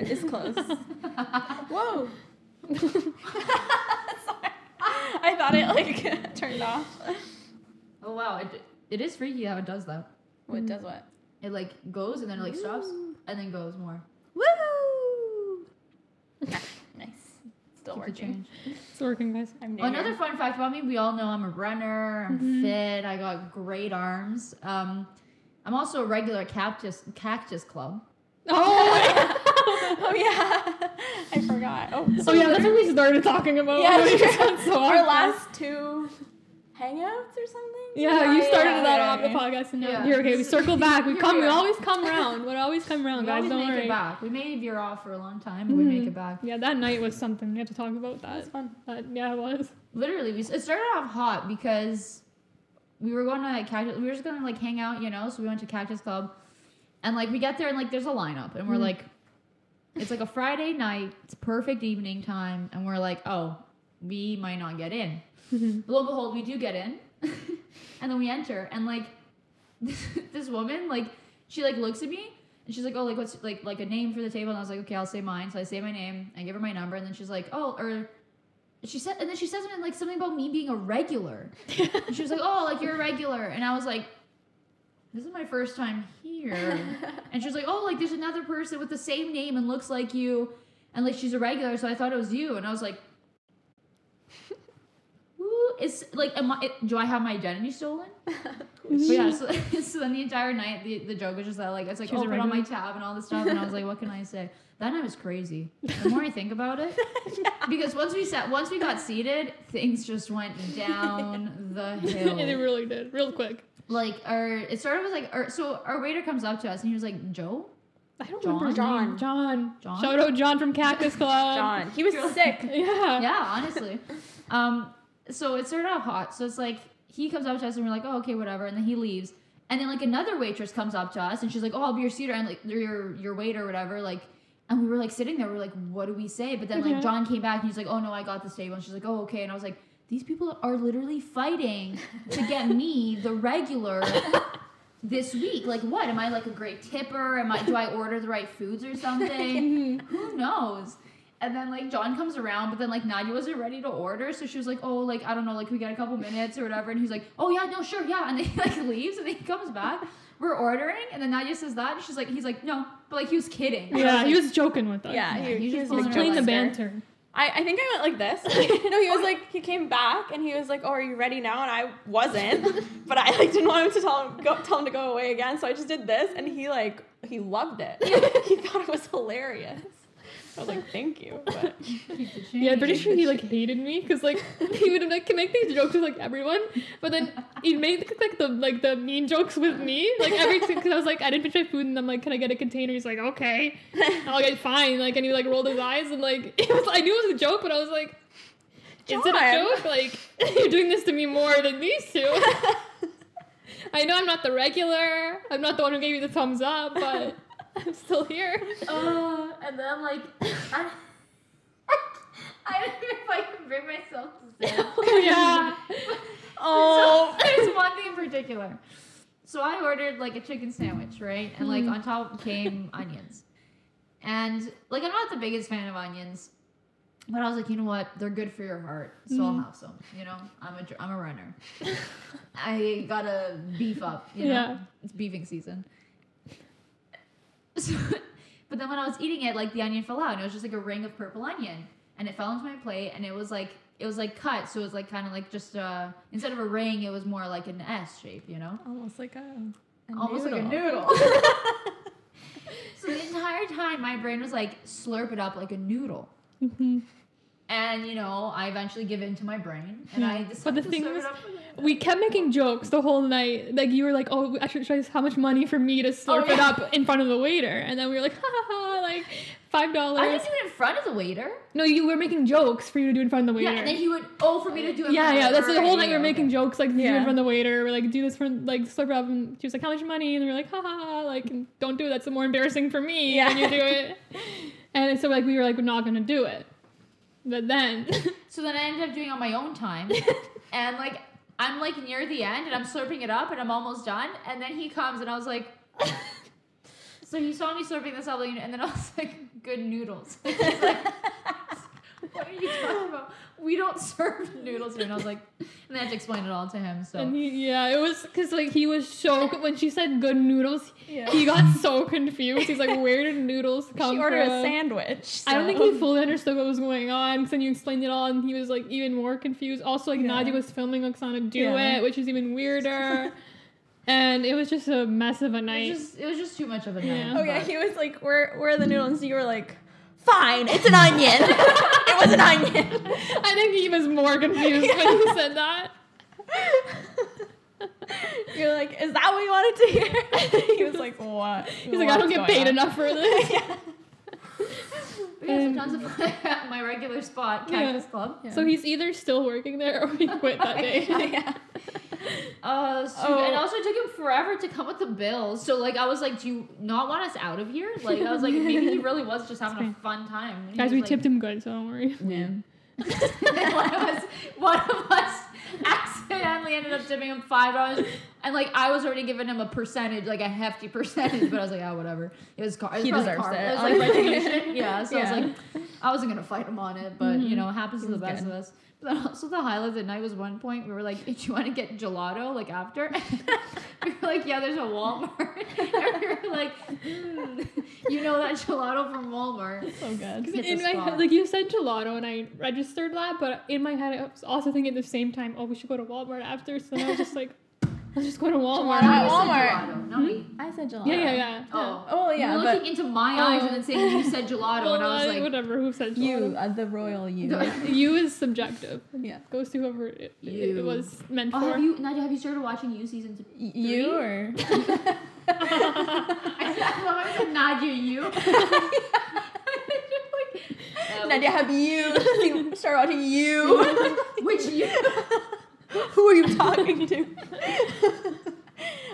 (laughs) is close. (laughs) Whoa. (laughs) Sorry. I thought it like turned off. oh wow, it, it is freaky how it does that. What does what? It like goes and then it like stops and then goes more. Woo! nice. Still Keep working. change. It's working, guys. I'm new Another here. fun fact about me: we all know I'm a runner. I'm Mhm. fit. I got great arms. Um, I'm also a regular cactus cactus club. (laughs) Oh, oh (laughs) yeah, I forgot. Oh, oh yeah, that's what we started talking about. Yeah, We just true. went so our last two hangouts or something. Yeah, you started yeah, that yeah, off the yeah. podcast, and now Yeah. here, okay, we (laughs) circle back. We come, we we always come around. We always come around, we guys. always Don't make worry. it back. We may veer off for a long time, but we make Mhm. it back. Yeah, that night was something. We have to talk about that. fun. That yeah, it was. Literally, we, it started off hot because we were going to like, Cactus. We were just gonna like hang out, you know. So we went to Cactus Club, and like we get there and like there's a lineup, and we're Mhm. like, it's like a Friday night. It's perfect evening time, and we're like, oh, we might not get in. (laughs) Lo and behold, we do get in, (laughs) and then we enter, and like (laughs) this woman, like she like looks at me and she's like, oh, like what's like like a name for the table, and I was like, okay, I'll say mine. So I say my name, I give her my number, and then she's like, oh, or she said, and then she says something like something about me being a regular. And (laughs) she was like, oh, like you're a regular, and I was like. This is my first time here. (laughs) And she was like, "Oh, like there's another person with the same name and looks like you, and like she's a regular." So I thought it was you, and I was like, (laughs) "Ooh, it's like, am I? Do I have my identity stolen?" But yeah, so, so then the entire night, the, the joke was just that, like, it's like, She's oh, a put on my tab and all this stuff, and I was like, what can I say? That night was crazy. The more I think about it, (laughs) because once we sat, once we got seated, things just went (laughs) down the (laughs) hill and it really did, real quick. like our it started with like our so our waiter comes up to us and he was like Joe I don't John? remember John. John. John? Shout out John from Cactus Club. John. He was sick. Yeah. yeah honestly um so it started off hot so it's like he comes up to us and we're like oh okay whatever and then he leaves and then like another waitress comes up to us and she's like oh I'll be your seater and like your your waiter or whatever like and we were like sitting there we're like what do we say? But then like Mhm. John came back and he's like oh no I got this table and she's like oh okay. And I was like these people are literally fighting to get (laughs) me the regular this week. Like what? Am I like a great tipper? Am I do I order the right foods or something? (laughs) Who knows? And then like John comes around, but then like Nadia wasn't ready to order, so she was like, "Oh, like I don't know, like we got a couple minutes or whatever." And he's like, "Oh yeah, no, sure, yeah." And then he like (laughs) leaves, and then he comes back. We're ordering, and then Nadia says that, and she's like, "He's like, no," but like he was kidding. Yeah, was he like, was joking with us. Yeah, Yeah, he, he he just was wasn't like playing the banter. I, I think I went like this. (laughs) (laughs) no, he was like he came back and he was like, "Oh, are you ready now?" And I wasn't, (laughs) but I like didn't want him to tell him go, tell him to go away again, so I just did this, and he like he loved it. he thought it was hilarious. I was like, "Thank you," but (laughs) Yeah, I'm pretty sure he like hated me because like (laughs) (laughs) he would like make these jokes with like everyone, but then he'd make like the like the mean jokes with me like every because I was like I didn't finish my food and I'm like can I get a container? He's like okay, I'll get fine. Like and he like rolled his eyes and like it was I knew it was a joke, but I was like, is it a joke? Like you're doing this to me more than these two. I know I'm not the regular. I'm not the one who gave you the thumbs up, but (laughs) I'm still here. Uh, and then I'm like (laughs) I, I don't know if I can bring myself to say. it. (laughs) yeah. oh, So, there's one thing in particular. So I ordered like a chicken sandwich, right? And like Mhm. on top came onions. And like I'm not the biggest fan of onions, but I was like, you know what? They're good for your heart, so I'll Mhm. have some. You know, I'm a I'm a runner. I gotta beef up. You know, Yeah. it's beefing season. So, (laughs) but then when I was eating it, like the onion fell out, and it was just like a ring of purple onion, and it fell into my plate, and it was like it was like cut, so it was like kind of like just uh instead of a ring, it was more like an S shape, you know, almost like a, a almost like a noodle. noodle. (laughs) (laughs) so the entire time, my brain was like slurp it up like a noodle. Mhm. And you know, I eventually give in to my brain, and I Yeah. (laughs) decided But the to thing was, it up. with a- we kept making jokes the whole night. Like you were like, "Oh, I should try how much money for me to slurp oh, it Oh, yeah. up in front of the waiter," and then we were like, "Ha ha ha!" Like five I dollars. didn't do it in front of the waiter. No, you were making jokes for you to do in front of the waiter. Yeah, and then he would oh for me to do it. yeah, yeah. That's the whole night we were making jokes, like do it in front of the waiter. We're like, do this for like slurp it up, and she was like, "How much money?" And we are like, "Ha ha ha!" Like, don't do it. That's more embarrassing for me Yeah. when you do it. (laughs) and so like we were like, we're not gonna do it. But then, (laughs) So then I ended up doing it on my own time, (laughs) and like I'm like near the end, and I'm slurping it up, and I'm almost done, and then he comes, and I was like. (laughs) So he saw me slurping this up, and then I was like, "Good noodles." Like, what are you talking about? We don't serve noodles here, and I was like, and then I had to explain it all to him. So and he, yeah, it was because like he was so when she said good noodles, Yeah. he got so confused. He's like, "Where did noodles come she ordered from?" a sandwich. I don't think he fully understood what was going on because then you explained it all and he was like even more confused. Also, like Yeah. Nadia was filming Oksana do Yeah. it, which is even weirder. and it was just a mess of a it night. was just it was just too much of a Yeah. night. Oh yeah, but- he was like, "Where, where are the noodles?" And you were like, "Fine, it's an onion. (laughs) it was an onion." I think he was more confused when he said that. (laughs) You're like, "Is that what you wanted to hear?" (laughs) he was like, "What?" He's like, I don't get paid enough for this. But yeah, And- sometimes if I'm at my regular spot, Yeah. Cactus Club. So he's either still working there or he quit that day. yeah. Uh, so, Oh. and also it took him forever to come with the bills. So like I was like, do you not want us out of here? Like I was like, maybe he (laughs) really was just having a fun time. He Guys, we like- tipped him good, so don't worry. Yeah. (laughs) one of us, one of us (laughs) accidentally ended up tipping him five dollars, and like I was already giving him a percentage, like a hefty percentage, but I was like, oh, whatever. It was car. It was He deserves karma. it, It was like retribution. (laughs) Yeah. So I was like, I wasn't gonna fight him on it, but you know, it happens to the best good. of us. But then also the highlight of the night was one point we were like, "Do you want to get gelato like after?" (laughs) we were like, "Yeah, there's a Walmart." and we were like, mm, "You know that gelato from Walmart?" So good. In my head, like you said gelato, and I registered that, but in my head, I was also thinking at the same time, oh, we should go to Walmart after. So then I was just like, (laughs) let's just go to Walmart. Gelato. You said Walmart. gelato, not me. I said gelato. Yeah, yeah, yeah. Oh, Oh you yeah, were but looking into my eyes Oh. and then saying you said gelato, Well, and I was like, whatever. Who said you, gelato? uh, the royal you. you is subjective. yeah. Goes to whoever it, it You. was meant "Oh, for. have you Nadia? Have you started watching You season two? Y- You or (laughs) I said, I said Nadia, you. (laughs) Uh, Nadia, have you (laughs) (laughs) start watching you? (laughs) Which you? Who are you talking to? You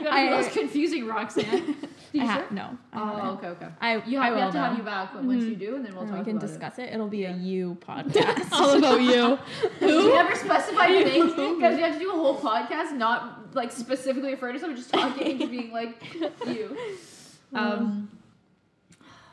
got I- the most confusing Roxanne. Did I ha- no. I Oh, okay, okay. I, You I have, we will have to have you back but once Mhm. you do, and then we'll And talk we can discuss it. It'll be a you podcast. All about you. Who? You never specify things? Because we have to do a whole podcast, not like specifically referring to someone, just talking and being like you. Um,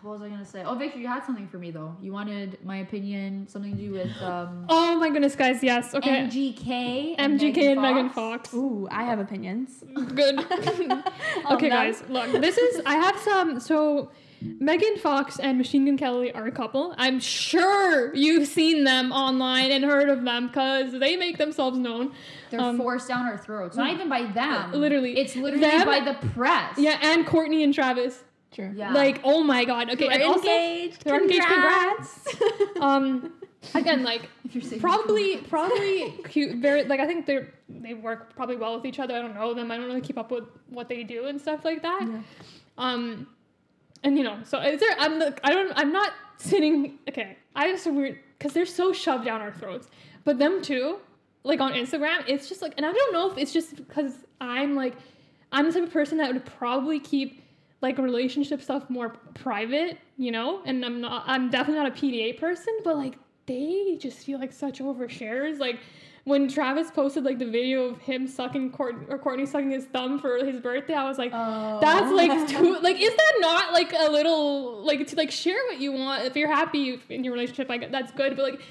what was I gonna say? Oh, Victor, you had something for me though. You wanted my opinion, something to do with (gasps) um, Oh my goodness, guys. Yes. Okay. MGK, MGK and Megan Fox. Ooh, I have opinions. (laughs) Good. (laughs) (laughs) Okay, guys, look. This is. I have some. So, Megan Fox and Machine Gun Kelly are a couple. I'm sure you've seen them online and heard of them because they make themselves known. They're Um, forced down our throats. Not even by them. literally. It's literally Them- by the press. Yeah, and Kourtney and Travis. True. Yeah. Like, oh my god. Okay, and also, engaged. they're engaged, Congrats. um, (laughs) again, like (laughs) if you're saying probably probably (laughs) cute very like i think they're they work probably well with each other i don't know them i don't really keep up with what they do and stuff like that Yeah. um and you know so is there i'm the, i don't i'm not sitting okay i have just weird because they're so shoved down our throats but them too like on instagram it's just like and i don't know if it's just because i'm like i'm the type of person that would probably keep like relationship stuff more private you know? And i'm not i'm definitely not a pda person but like they just feel like such overshares. Like when Travis posted like the video of him sucking Court or Kourtney sucking his thumb for his birthday, I was like, Oh. that's like (laughs) too like is that not like a little like to like share what you want? If you're happy in your relationship like that's good. But like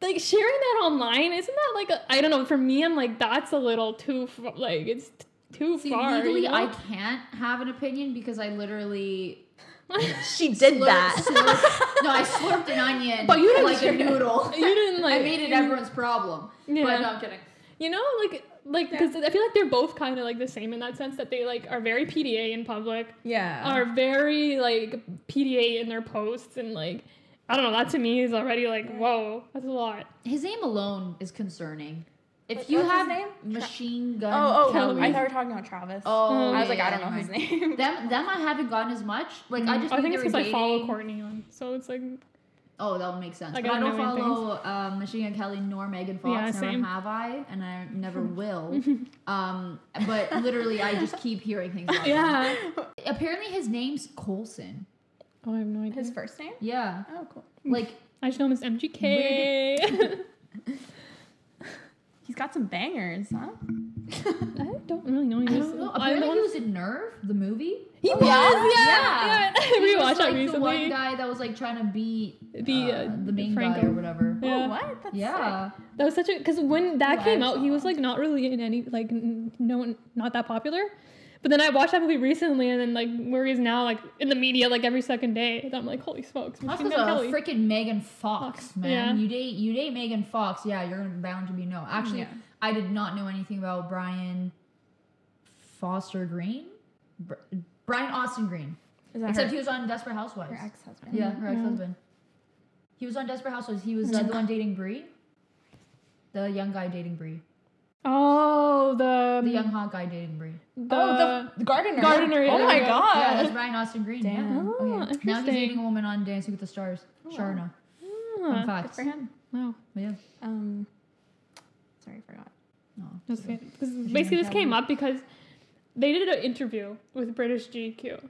like sharing that online isn't that like a, I don't know for me I'm like that's a little too like it's too See, far legally, you know? I can't have an opinion because I literally (laughs) she did slurp- that. slurped- no, I slurped an onion But you didn't like a noodle. (laughs) you didn't (laughs) like I made it everyone's problem. Yeah. But no, I'm kidding. you know like like because I feel like they're both kind of like the same in that sense that they like are very PDA in public yeah. are very like PDA in their posts and like I don't know that to me is already like whoa that's a lot His name alone is concerning. If What- you what's his have name? machine gun oh, oh, Kelly, I thought we were talking about Travis. oh, I was like, yeah, I don't know never his name. (laughs) Them, them, I haven't gotten as much. Like I just I think they it's were because I follow. Kourtney on so it's like Oh, that would make sense. Like, but I I don't follow um, Machine Gun Kelly nor Megan Fox. Yeah, never same. have I, and I never (laughs) will. (laughs) um, but literally, I just keep hearing things. About them. yeah Apparently, his name's Colson. oh I have no idea His first name? Yeah. Oh, cool. Like I just know him as MGK He's got some bangers, huh? I don't really know I him don't know. I Apparently, don't- he was in Nerve, the movie. he Oh, was yeah? yeah yeah, He we watched like that the one guy that was like trying to beat The, uh, uh, the main Franco. guy or whatever. Yeah. Oh, what? That's Yeah. That was such a because when that Oh, came out, he was like not really in any like n- no one not that popular. But then I watched that movie recently, and then like where he's now like in the media like every second day. And I'm like, holy smokes, Machine Gun Kelly. freaking Megan Fox, Fox, man. yeah. You date you date Megan Fox, yeah, you're bound to be no. Actually, Yeah. I did not know anything about Brian Foster Green, Br- Brian Austin Green, Is that except her, he was on Desperate Housewives. her ex-husband? Yeah, her Yeah. ex-husband. He was on Desperate Housewives. He was uh, the one dating Bree. The young guy dating Bree. Oh, the The young hot guy dating Bree. the, oh, the, the gardener. Gardener, yeah, Oh my god. Yeah, that's Ryan Austin Green. Damn. Yeah. Oh, Okay. Now he's dating a woman on Dancing with the Stars. Oh, wow. Sharna. Ah, Fun Good facts. for him. wow. Yeah. Um, sorry, I forgot. No. Just kidding. 'Cause basically, this came up because they did an interview with British GQ,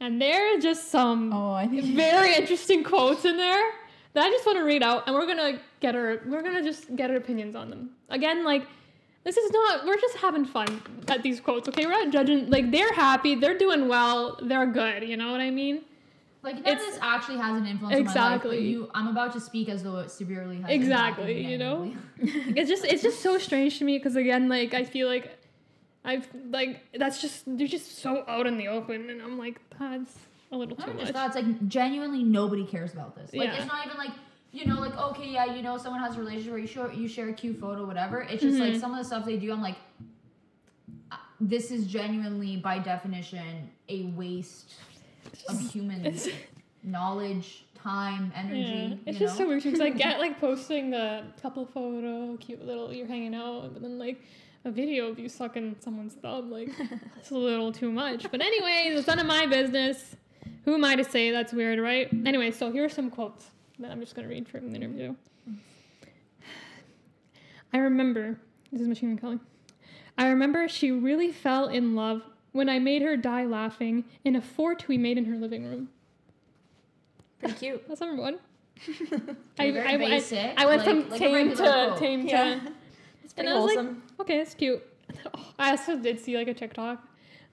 and there are just some Oh, I think. very interesting quotes in there that I just want to read out, and we're gonna get our we're gonna just get our opinions on them. Again, like this is not we're just having fun at these quotes, okay? We're not judging. Like they're happy, they're doing well, they're good. You know what I mean? Like none It's- of this actually has an influence on my life, Exactly. you, I'm about to speak as though it severely has. Exactly, you know? (laughs) It's just it's just so strange to me because again, like I feel like I've like that's just they're just so out in the open, and I'm like that's a little too much. just that, it's like genuinely nobody cares about this. Like Yeah. it's not even like you know, like okay, yeah, you know, someone has a relationship where you share you share a cute photo, whatever. It's just like Mhm. some of the stuff they do. I'm like, uh, this is genuinely by definition a waste of human (laughs) It's- knowledge, time, energy. Yeah, it's just know? so weird because I get (laughs) like posting the couple photo, cute little you're hanging out, but then like a video of you sucking someone's thumb, like (laughs) that's a little too much. But anyway, it's none of my business. Who am I to say that's weird, right? Anyway, so here are some quotes that I'm just gonna read from mm-hmm. the interview. I remember this is Machine Gun Kelly. I remember she really fell in love when I made her die laughing in a fort we made in her living room. Pretty cute. That's number one. (laughs) Very I, I, basic, I went like- from like tame to tame Yeah. to (laughs) It's And pretty I was like- wholesome. okay, that's cute. I also did see like a TikTok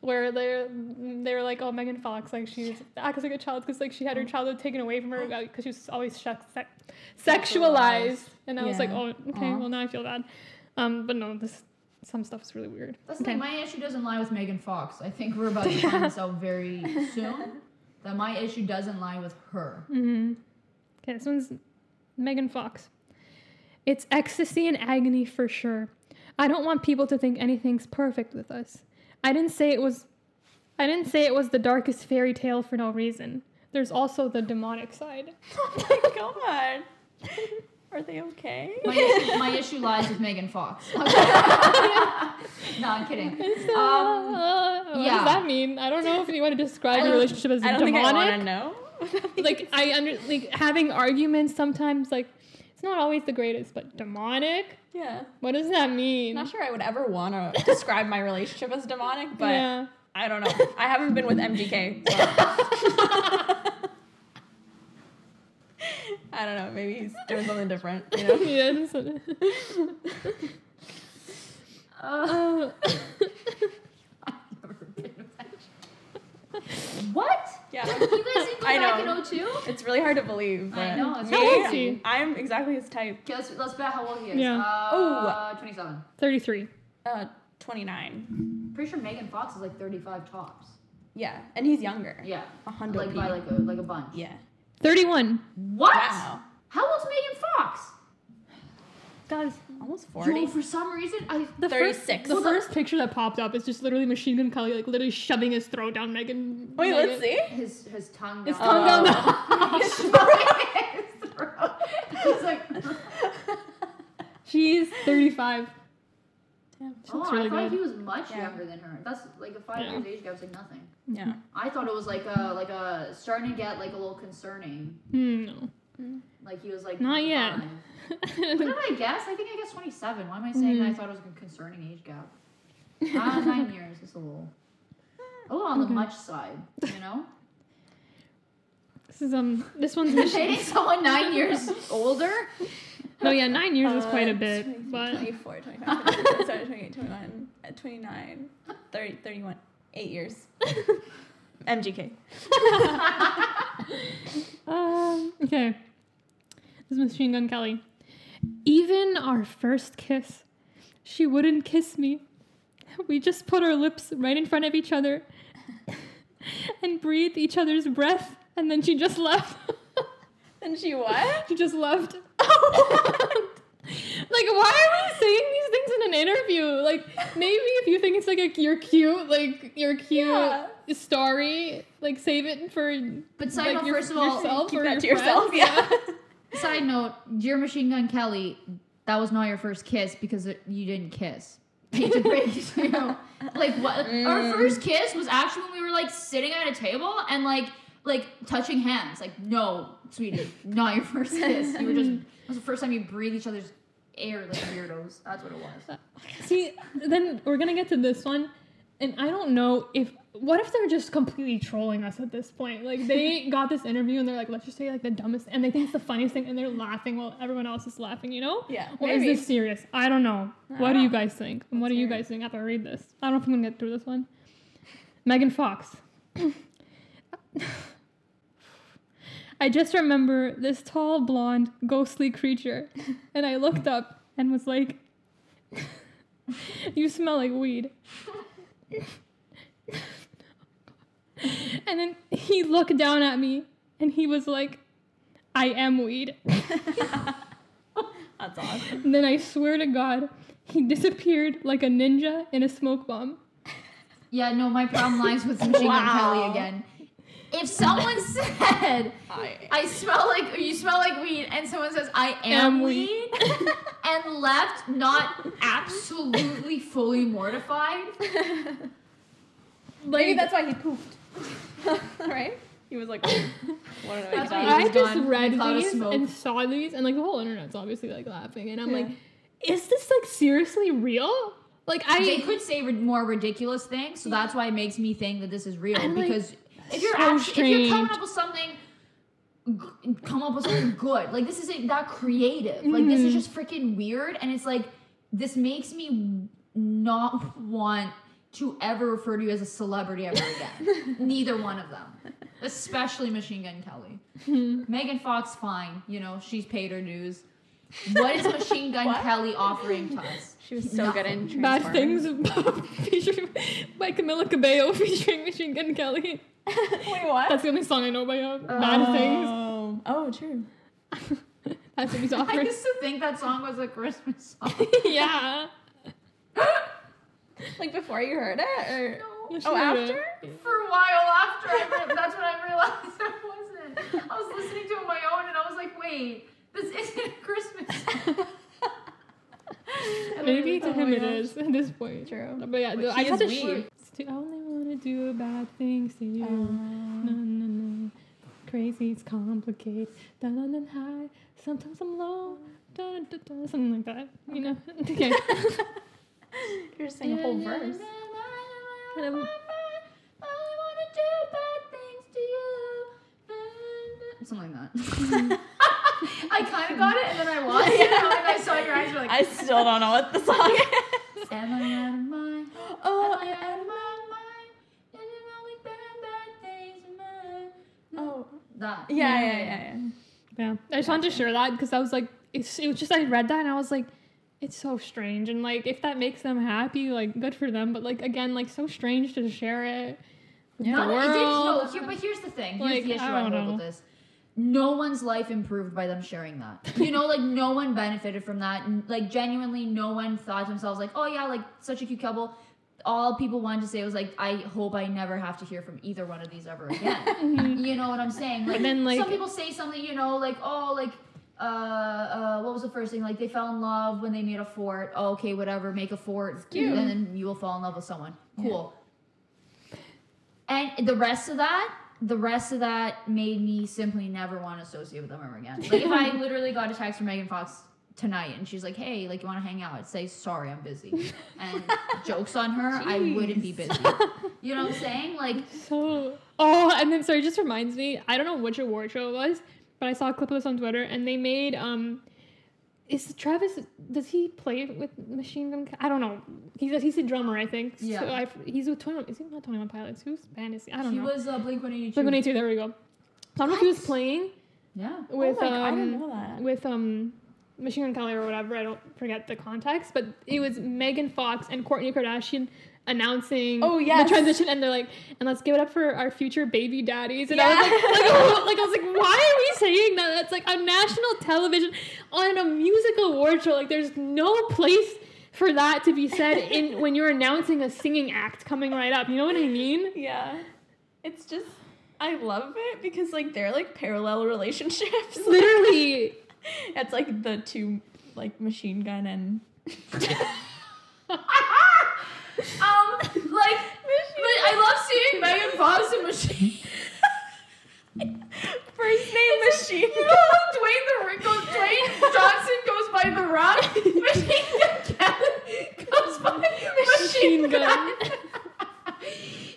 where they're they're like, oh, Megan Fox, like she's acts like a child because like she had her childhood taken away from her because she was always shuck, sec- sexualized, and I was like, oh, okay, Aw. well now I feel bad. Um, but no, this some stuff is really weird. That's the okay. thing. My issue doesn't lie with Megan Fox. I think we're about (laughs) to find this out very soon. That my issue doesn't lie with her. Mm-hmm. Okay, this one's Megan Fox. It's ecstasy and agony for sure. I don't want people to think anything's perfect with us. I didn't say it was I didn't say it was the darkest fairy tale for no reason. There's also the demonic side. (laughs) Oh my god. (laughs) Are they okay? My issue, my issue lies with Megan Fox. (laughs) no, I'm kidding. So, Um, uh, what yeah. does that mean? I don't know if you want to describe your relationship as demonic. I don't think I want to know. like I under like having arguments sometimes like it's not always the greatest, but demonic? yeah. What does that mean? I'm not sure I would ever want to (laughs) describe my relationship as demonic, but yeah. I don't know. I haven't been with MGK. so- (laughs) I don't know. Maybe he's doing something different. You (laughs) know? yeah, Uh, what? Yeah. You guys didn't (laughs) I back know. in 02? It's really hard to believe. I know, it's Me, How old is he? I'm exactly his type. let's, let's bet how old he is. Yeah. Uh, 27. 33. Uh, 29. Pretty sure Megan Fox is like 35 tops. Yeah, and he's younger. Yeah. A hundred. Like by like a, like a bunch. Yeah. 31. What? Wow. How old's Megan Fox? Guys, Almost Yo, 40. for some reason, I the first, the first picture that popped up is just literally Machine Gun Kelly, like literally shoving his throat down Megan. Wait, Megan. let's see. his his tongue His down. tongue down Oh. He's shoving his throat. He's like, (laughs) She's 35. Damn. She oh, looks I thought good. he was much Yeah. younger than her. That's like a five Yeah. years age gap's like nothing. Yeah. I thought it was like a like a starting to get like a little concerning. Hmm, no. Like he was like Not yet. fine. (laughs) What did I guess? I think I guessed 27. Why am I saying that I Mhm. thought it was a concerning age gap? Ah, (laughs) nine years is a little, a little on the much side, you know. this is um this one's (laughs) Machine. Dating someone nine years older. no, yeah, nine years is quite a Uh, bit, 23, but 24, 25, 26, 27, 28, 29, uh, 29, 30, 31. Eight years. MGK. um okay. This is Machine Gun Kelly. Even our first kiss, she wouldn't kiss me. We just put our lips right in front of each other (laughs) and breathed each other's breath, and then she just left. (laughs) And she what? she just left. (laughs) Oh, like, why are we saying these things in an interview? Like, maybe if you think it's like a your cute, like your cute Yeah. story, like save it for But like, your- first of all, yourself Keep that your to yourself. friends. Yeah. Side note, dear Machine Gun Kelly, that was not your first kiss because it, you didn't kiss. Hate to break it (laughs) to you. Like what? Our Mm. first kiss was actually when we were like sitting at a table and like like touching hands. Like no, sweetie, not your first kiss. You were just. It was the first time you breathed each other's air like weirdos. That's what it was. See, then we're gonna get to this one, and I don't know if what if they're just completely trolling us at this point? Like they (laughs) got this interview and they're like, let's just say like the dumbest, and they think it's the funniest thing, and they're laughing while everyone else is laughing. You know? Yeah, Or is this serious? I don't know. I what don't do you guys think? And what do you guys think after I read this? I don't know if I'm gonna get through this one. Megan Fox. (coughs) I just remember this tall, blonde, ghostly creature, and I looked up and was like, (laughs) "You smell like weed." (laughs) and then he looked down at me, and he was like, "I am weed." (laughs) That's awesome. And then I swear to God, he disappeared like a ninja in a smoke bomb. Yeah, no, my problem lies with Machine Gun Wow. Kelly again. If someone (laughs) said, I, I smell like, you smell like weed, and someone says, I am, Am weed, weed. and left not absolutely fully mortified, maybe that's why he poofed. (laughs) right? He was like, "Oh, what did I That's why I just gone, read cloud of these smoke. and saw these, and like the whole internet's obviously like laughing, and I'm Yeah. like, is this like seriously real? Like I they could say ri- more ridiculous things, so that's why it makes me think that this is real. I'm like, because if you're so actually, if you're coming strange. up with something, g- come up with something good. Like this isn't that creative. Like this is Mhm. just freaking weird, and it's like this makes me not want to ever refer to you as a celebrity ever again. (laughs) Neither one of them, especially Machine Gun Kelly. (laughs) Megan Fox, fine. You know she's paid her dues. What is Machine Gun (laughs) What? Kelly offering to us? She was so good in bad Transformers. things featuring by Camila Cabello featuring Machine Gun Kelly. Wait, what? That's the only song I know by her. Bad oh. things. Oh, oh, true. That's what he's I offering. used to think that song was a Christmas song. yeah. Like before you heard it, or No, oh, after? it. For a while after, I re- that's when I realized (laughs) it wasn't. I was listening to it on my own and I was like, wait, this isn't Christmas. (laughs) Maybe to Oh him my it gosh. is at this point. True. But yeah, But I he had to weird. short. I only want to do bad things to you. Um, No, no, no. Crazy, it's complicated. Dun dun dun high. Sometimes I'm low. Dun, dun, dun, something like that. You know? (laughs) Okay. (laughs) You're just saying a whole verse. Something like that. I (laughs) kind of got it, and then I (laughs) lost it. And I saw your eyes were like, I still don't know what the song is. Am I out of mind? Oh, Am I out of my mind? (gasps) Oh, is it only bad, bad things in my- oh, That. yeah, yeah, yeah, yeah. yeah. I just wanted to share that because I was like, it's, it was just, I read that and I was like, it's so strange. And like, if that makes them happy, like, good for them. But like, again, like, so strange to share it with No, the it did, no, here, but here's the thing. Here's Like, the issue I I, don't hold know. with this. No one's life improved by them sharing that. You know, like no one benefited from that. Like genuinely, no one thought to themselves like, "Oh yeah, like such a cute couple." All people wanted to say was like, "I hope I never have to hear from either one of these ever again." (laughs) Mhm. you know what I'm saying? Like, then, like- some people say something, you know, like, "Oh, like." Uh, uh, what was the first thing? Like they fell in love when they made a fort. Oh, okay, whatever, make a fort, cute. and then you will fall in love with someone. Yeah. Cool. And the rest of that, the rest of that made me simply never want to associate with them ever again. Like if I (laughs) literally got a text from Megan Fox tonight and she's like, "Hey, like you want to hang out?" I'd say, "Sorry, I'm busy." And (laughs) jokes on her, I wouldn't be busy. You know what I'm saying? Like, So, oh, and then sorry, it just reminds me. I don't know which award show it was, but I saw a clip of this on Twitter, and they made um, is Travis? Does he play with Machine Gun? I don't know. He's he's a drummer, I think. Yeah. So I, he's with Twenty. Is he not Twenty One Pilots? Who's band is he? I don't she know. He was uh, Blink 182. Blink One Eighty Two. There we go. So I don't know if he was playing Yeah. with oh my um didn't know that. with um Machine Gun Kelly or whatever. I don't forget the context, but it was Megan Fox and Kourtney Kardashian announcing Oh, yes. the transition, and they're like, and let's give it up for our future baby daddies. And I was like, like, (laughs) oh, like, I was like, why are we saying that? That's like on national television on a music award show. Like, there's no place. For that to be said in (laughs) when you're announcing a singing act coming right up, you know what I mean? Yeah. It's just I love it because like they're like parallel relationships. (laughs) Literally, it's like the two like machine gun and um, like, but I love seeing Megan Fox and Machine. (laughs) First name Machine. You know how Dwayne the Rico, Dwayne Johnson goes by The Rock. Machine Gun Kelly goes by Machine, Machine Gun. gun.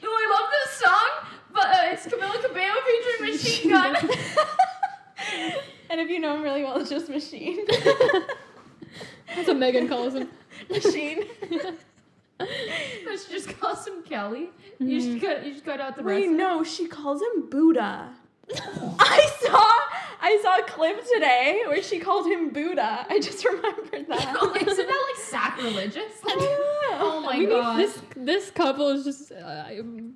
Ooh, (laughs) I love this song, but uh, it's Camila Cabello featuring Machine, Gun. (laughs) and if you know him really well, it's just Machine. That's what Megan calls him. Machine. (laughs) Let's just call him Kelly. You Mhm. just cut. You just cut out the Wait, rest. no, she calls him Buddha. (laughs) I saw I saw a clip today where she called him Buddha. I just (laughs) remembered that. Oh, Isn't that like sacrilegious? oh my We need- god. This this couple is just uh,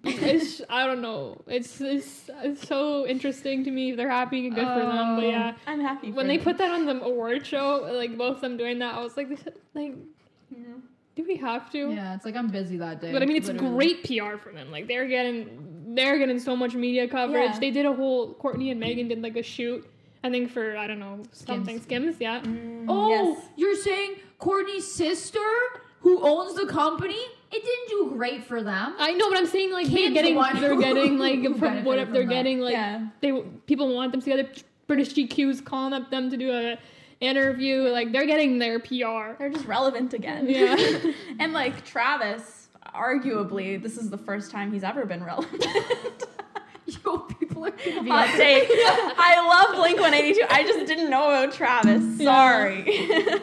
it's I don't know. It's, it's it's so interesting to me. They're happy, and good for them. But Oh. yeah, I'm happy. when for they them. put that on the award show, like both of them doing that, I was like, this, like, Yeah. Do we have to? yeah, it's like I'm busy that day. But I mean, it's literally. great PR for them. Like they're getting they're getting so much media coverage. Yeah. They did a whole Kourtney and Megan did like a shoot. I think for I don't know something skims. Yeah. Mm, Oh, yes. you're saying Kourtney's sister, who owns the company, it didn't do great for them. I know, but I'm saying like they're the getting they're getting (laughs) like from whatever they're that. getting like yeah. they people want them together. British GQ's calling up them to do a interview. Like they're getting their PR. They're just relevant again. Yeah. (laughs) and like Travis, arguably, this is the first time he's ever been relevant. (laughs) Yo, people are gonna be Hot like, take. (laughs) I love Blink 182. I just didn't know about Travis. Yeah. Sorry.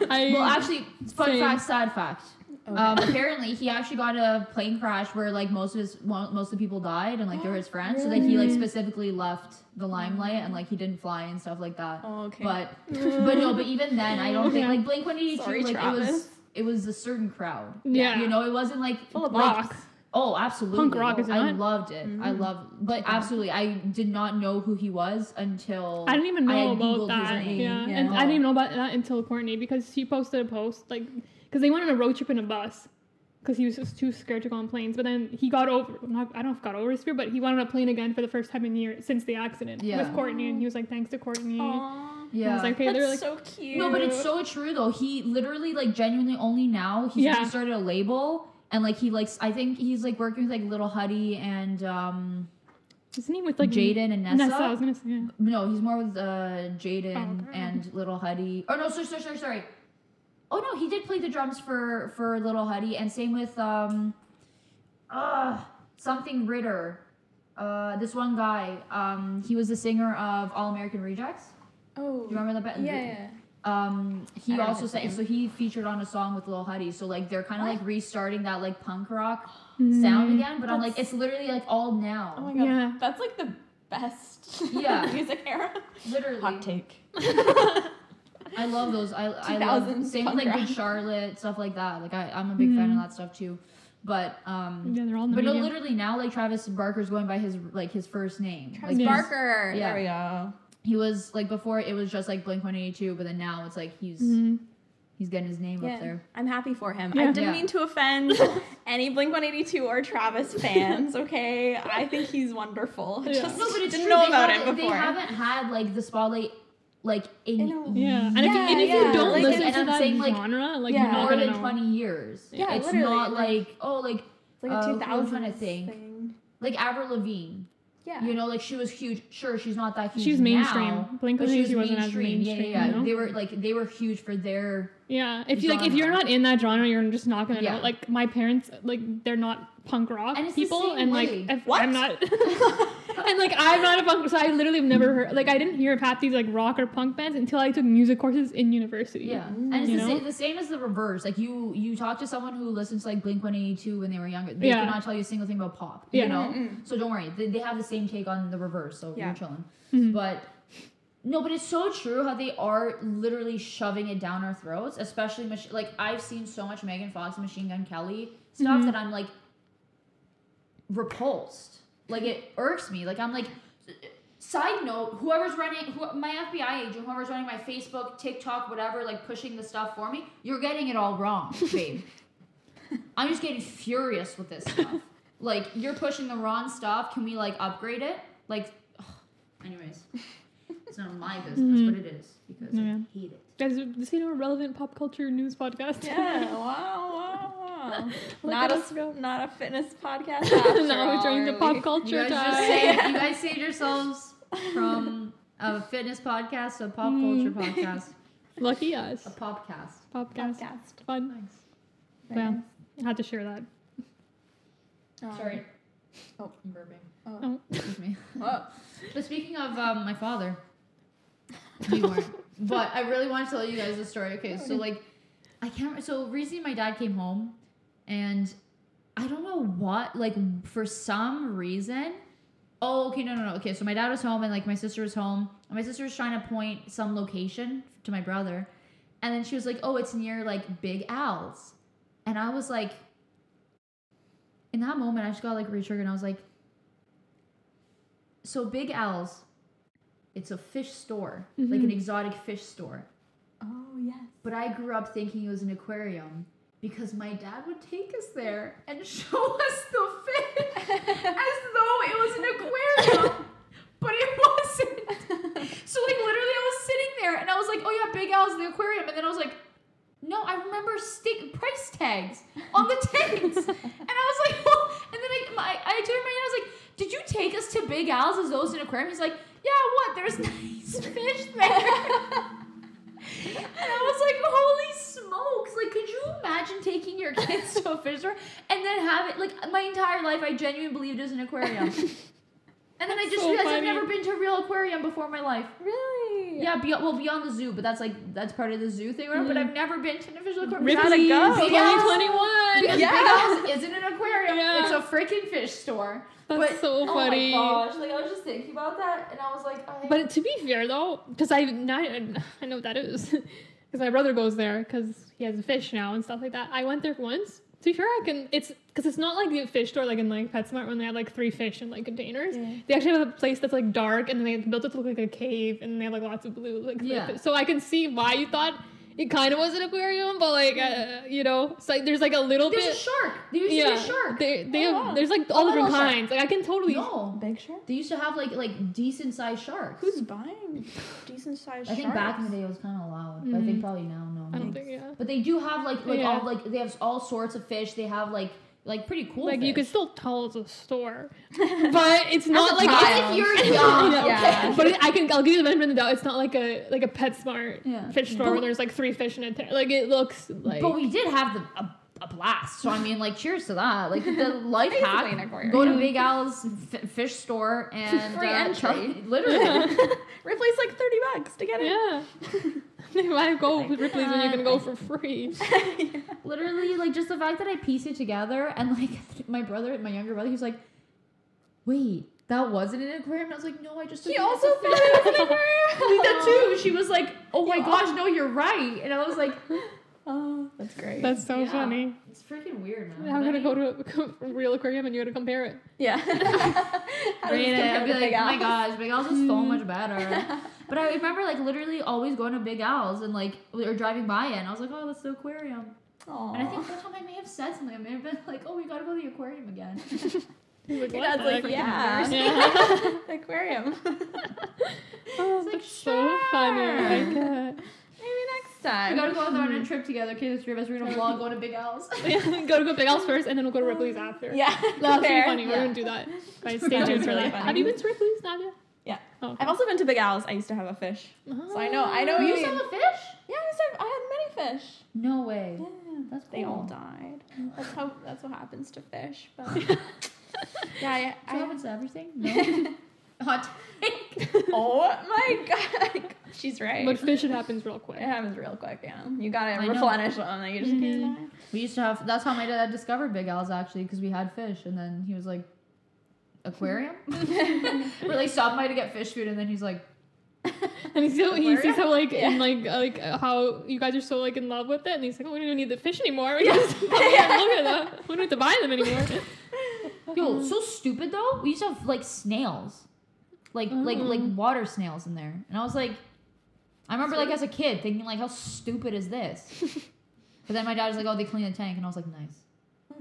I Well, actually, fun Same. fact, sad fact. Um, apparently, he actually got a plane crash where like most of his most of the people died, and like they were his friends. So like he like specifically left the limelight, and like he didn't fly and stuff like that. oh, okay. But (laughs) but no, but even then, I don't think like Blink One Eighty Two like it was it was a certain crowd. Yeah. you know, it wasn't like full of like, rock. Oh, absolutely. Punk rock, is I loved it. I Mhm. loved, but absolutely, I did not know who he was until I didn't even know about Googled that. Yeah, Yeah. and I didn't even know about that until Kourtney because she posted a post like because they went on a road trip in a bus because he was just too scared to go on planes. But then he got over. Not, I don't know if he got over his fear, but he went on a plane again for the first time in years since the accident Yeah. with Kourtney, and he was like, "Thanks to Kourtney." Aww. Yeah. I was like, "Okay, That's they're like." so cute. No, but it's so true though. He literally like genuinely only now he's Yeah. yeah. started a label and like he likes I think he's like working with like Little Huddy and um Isn't he with like Jaden and Nessa. Nessa, I was gonna say. Yeah. No, he's more with uh Jaden Oh, okay. and Little Huddy. Oh no, sorry, sorry, sorry, sorry. Oh no, he did play the drums for for Little Huddy and same with um uh something Ritter. Uh this one guy, um he was the singer of All American Rejects. Oh. Do you remember that? ba- Yeah, yeah. um he I also his sang so he featured on a song with Lil Huddy so like they're kind of like restarting that like punk rock Mm. (gasps) sound again but I'm like it's literally like all now Oh my god. Yeah. That's like the best Yeah. (laughs) music era. literally Hot take. (laughs) I love those I I love 2000s same with punk like Good. Charlotte stuff like that like I I'm a big fan of Mhm. that stuff too but um Yeah, they're all the but no literally now like Travis Barker's going by his like his first name Travis like Barker. Yeah. There we go. he was like before it was just like Blink 182 but then now it's like he's Mhm. he's getting his name Yeah. up there I'm happy for him. Yeah. I didn't Yeah. mean to offend (laughs) any Blink 182 or Travis fans, okay? I think he's wonderful. Yeah. just No, but it's didn't true. know they about haven't, before. They haven't had like the spotlight like in, In a- Yeah, and if, you, Yeah, and if yeah. you don't Like, listen to I'm that saying, like, genre, like yeah. you're not more gonna than know. twenty years. Yeah, it's literally, not like- like oh like It's like a uh, who 2000s I'm trying to think. thing. like Avril Lavigne. Yeah. You know, like she was huge. Sure, she's not that huge. She's mainstream. Now, Blink but she was 182 wasn't as mainstream. Yeah, yeah, yeah. you know? They were like they were huge for their. Yeah, if you like, if you're not in that genre, you're just not gonna Yeah. know. Like my parents, like they're not punk rock And people, same and like if What? I'm not, (laughs) (laughs) and like I'm not a punk, so I literally have never heard. Like I didn't hear of half these like rock or punk bands until I took music courses in university. Yeah, and it's the, sa- the same as the reverse. Like you, you talk to someone who listens to like Blink One Eighty Two when they were younger. They Yeah. cannot tell you a single thing about pop. Yeah. You know, Mm-mm. so don't worry. They, they have the same take on the reverse. So Yeah. you're chilling. Mhm. But no, but it's so true how they are literally shoving it down our throats, especially mach- like I've seen so much Megan Fox and Machine Gun Kelly stuff Mhm. that I'm like repulsed. Like it irks me. Like I'm like. Side note: Whoever's running, who, my FBI agent, whoever's running my Facebook, TikTok, whatever, like pushing the stuff for me, you're getting it all wrong, (laughs) babe. I'm just getting furious with this stuff. (laughs) Like you're pushing the wrong stuff. Can we like upgrade it? Like, ugh. anyways, it's not my business, Mhm. but it is because Yeah. I hate it. Guys, this is a relevant pop culture news podcast. Yeah, (laughs) wow, wow, wow. Not a us go. not a fitness podcast. (laughs) after now we're all, turning to pop culture You guys time. just saved, you guys (laughs) saved yourselves from a fitness podcast to a pop culture Mm. podcast, (laughs) Lucky us. a popcast. Popcast. Podcast. Fun. Thanks. Well, I had to share that. Um, Sorry. Oh. I'm burping. Oh. Oh. Excuse me. Oh. But speaking of um, my father, you weren't. but I really want to tell you guys a story. Okay, so like, I can't. So recently, my dad came home, and I don't know what. Like for some reason. Oh, okay, no, no, no. Okay, so my dad was home, and like my sister was home, and my sister was trying to point some location to my brother, and then she was like, "Oh, it's near like Big Al's," and I was like, in that moment, I just got like re-triggered, and I was like, "So Big Al's." It's a fish store, like an mm-hmm. exotic fish store. Oh yes. But I grew up thinking it was an aquarium because my dad would take us there and (laughs) show us the fish as (laughs) though it was an aquarium. but it wasn't. (laughs) So like literally I was sitting there and I was like, oh yeah, Big Al's the aquarium. And then I was like, no, I remember stick price tags on the tanks. and I was like, well, and then I, my, I turned my I was like, did you take us to Big Al's as though it's an aquarium? He's like, yeah, what? There's nice fish there. And I was like, holy smokes! Like, could you imagine taking your (laughs) kids to a fish store and then have it? Like, my entire life, I genuinely believed it was an aquarium. (laughs) And then I just so realized I've never been to a real aquarium before in my life. Really? Yeah, be, well, beyond the zoo, but that's like that's part of the zoo thing, right? But I've never been to an official aquarium. Ripley's Ripley's go. Big Al's- 2021. Because Yeah. Big isn't an aquarium; Yeah. it's a freaking fish store. That's but, so funny. Oh my gosh! Like I was just thinking about that, and I was like, I, But to be fair though, because I I know what that is, (laughs) because my brother goes there because he has a fish now and stuff like that. I went there once. To be fair, I can. It's because it's not like the fish store like in like PetSmart when they have like three fish in like containers. Yeah. They actually have a place that's like dark and then they built it to look like a cave and they have like lots of blue like Yeah. So I can see why you thought it kind of was an aquarium, but like uh, you know, it's like there's like a little there's bit. There's a shark. There used yeah, to be a shark. They, they Oh, have, wow. there's like all A different little shark. kinds. Like I can totally. no, Big shark. they used to have like like decent sized sharks. Who's buying decent sized sharks? I think back in the day it was kind of allowed, but I think probably now no. Mm-hmm. I don't think yeah. But they do have like like Yeah. all like they have all sorts of fish. They have like like pretty cool. Like you can still tell it's a store, (laughs) but it's not like child. if you're (laughs) young. Yeah. Yeah. But it, I can I'll give you the benefit of the doubt. It's not like a like a PetSmart Yeah. fish store But- where there's like three fish in a tank. Like it looks like. But we did have the, a, a blast. So I mean, like, cheers to that. Like the (laughs) life hack: go to Big Al's f- fish store and Free uh, entry. try- literally. replace like thirty bucks to get it. yeah. (laughs) Why go Like with Ripley's when you can that. go for free? (laughs) (laughs) literally, like, just the fact that I pieced it together and like my brother, my younger brother, he's like, "Wait, that wasn't an aquarium." And I was like, "No, I just." He took it also a thought it was an aquarium. I that too. She was like, "Oh my You gosh, no, you're right," and I was like, that's great. That's so Yeah. funny. "It's freaking weird, man." I'm gonna I go to a real aquarium and you gotta compare it. yeah. (laughs) How does Read it. compare I'd be to like, Big oh my Al's? gosh, Big Al's is so mm. much better. (laughs) But I remember like literally always going to Big Al's and like or driving by it, and I was like, oh, that's the aquarium. Aw. And I think one time I may have said something. I may have been (laughs) like, oh, we gotta go to the aquarium again. He's like, Your dad's like, yeah. Yeah. the aquarium. Oh, like, that's so funny. I sure. like it. Maybe next we time. gotta go on a (laughs) trip together. Okay, the three of us. We're gonna vlog going to Big Al's. (laughs) go to go Big Al's first, and then we'll go to oh. Ripley's after. Yeah. That's really funny. We're gonna do that. (laughs) Guys, stay That tuned for really that. funny. Have you been to Ripley's, Nadia? Yeah. Oh, okay. I've also been to Big Al's. I used to have a fish. Oh. So I know- I know oh, You you used to have a fish? Yeah, I used to have, I had many fish. No way. Yeah. That's They all died. That's how that's what happens to fish. But yeah, I, So I, happens to everything. No. (laughs) Hot take. (laughs) oh my god, she's right. But fish, it happens real quick. it happens real quick. Yeah, you gotta I know. replenish them. And you just Mhm. can't. We used to have. That's how my dad discovered Big Al's actually, because we had fish, and then he was like, "Aquarium." (laughs) really stopped like stopping by to get fish food, and then he's like, And he's so, he sees how like in like uh, like uh, how you guys are so like in love with it, and he's like, oh, we don't even need the fish anymore. We can just look at them. We don't have to buy them anymore. "Yo, so stupid though." We used to have like snails, like like like Mm. water snails in there, and I was like, I remember like as a kid thinking like, "How stupid is this?" (laughs) but then my dad was like, "Oh, they clean the tank," and I was like, "Nice."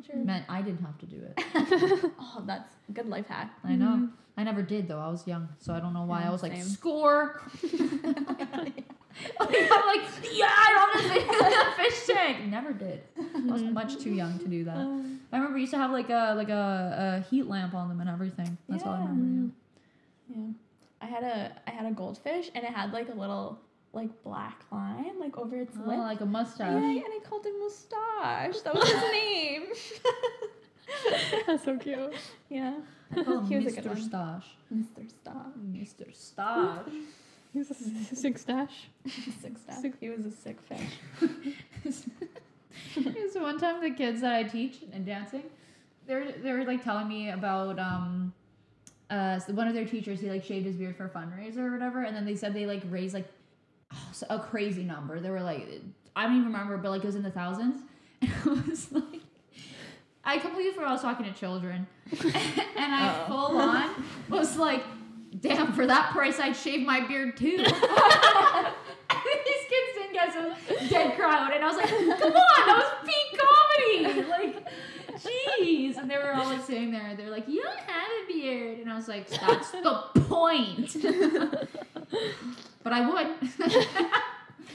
True. Meant I didn't have to do it. (laughs) (laughs) oh, that's a good life hack. I know. I never did though. I was young, so I don't know why. Yeah, I was like, same. score. I'm like, yeah, I don't have a fish tank. Never did. I was much too young to do that. I remember we used to have like a like a, a heat lamp on them and everything. That's all I remember. Yeah. I had a I had a goldfish and it had like a little like black line like over its Yeah. lip. Oh, like a mustache. Yeah, and I called him Mustache. That was his (laughs) name. (laughs) That's so cute. yeah. Him (laughs) He was a good Mr. one. Stash. Mr. Stop. Mr. Stash. He's a s- sick stash. sick stuff. Sick- He was a sick fish. so one time the kids that I teach in dancing, they're they're like telling me about um uh so one of their teachers he like shaved his beard for a fundraiser or whatever and then they said they like raised like oh, so- a crazy number. They were like I don't even remember but like it was in the thousands (laughs) and I was like I completely forgot I was talking to children (laughs) and I Uh-oh. full on was like damn for that price I'd shave my beard too. (laughs) These kids didn't get some dead crowd, and I was like, "Come on, that was peak comedy!" Like, jeez. And they were all like sitting there. They're like, "You don't have a beard," and I was like, "That's the point." but I would.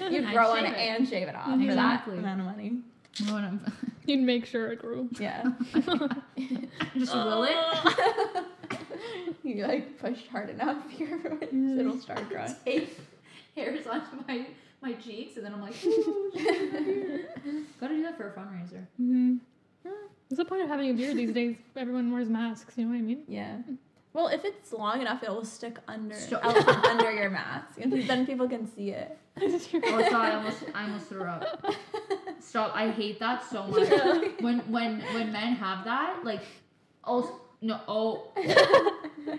(laughs) You'd I'd grow on it it. and shave it off Exactly. for that amount of money. (laughs) You'd make sure it grew. Yeah. (laughs) just will it. you like push hard enough, your it'll start growing. Tape hairs onto my my cheeks, and then I'm like, "Ooh, shave my beard." Gotta do that for a fundraiser. Mm-hmm. What's the point of having a beard these days? Everyone wears masks. You know what I mean? Yeah. Well, if it's long enough, it will stick under Sto- out under your mask, and (laughs) then people can see it. (laughs) Oh, sorry, I almost, I almost threw up. Stop! I hate that so much. (laughs) Really? When when when men have that, like, oh no, oh,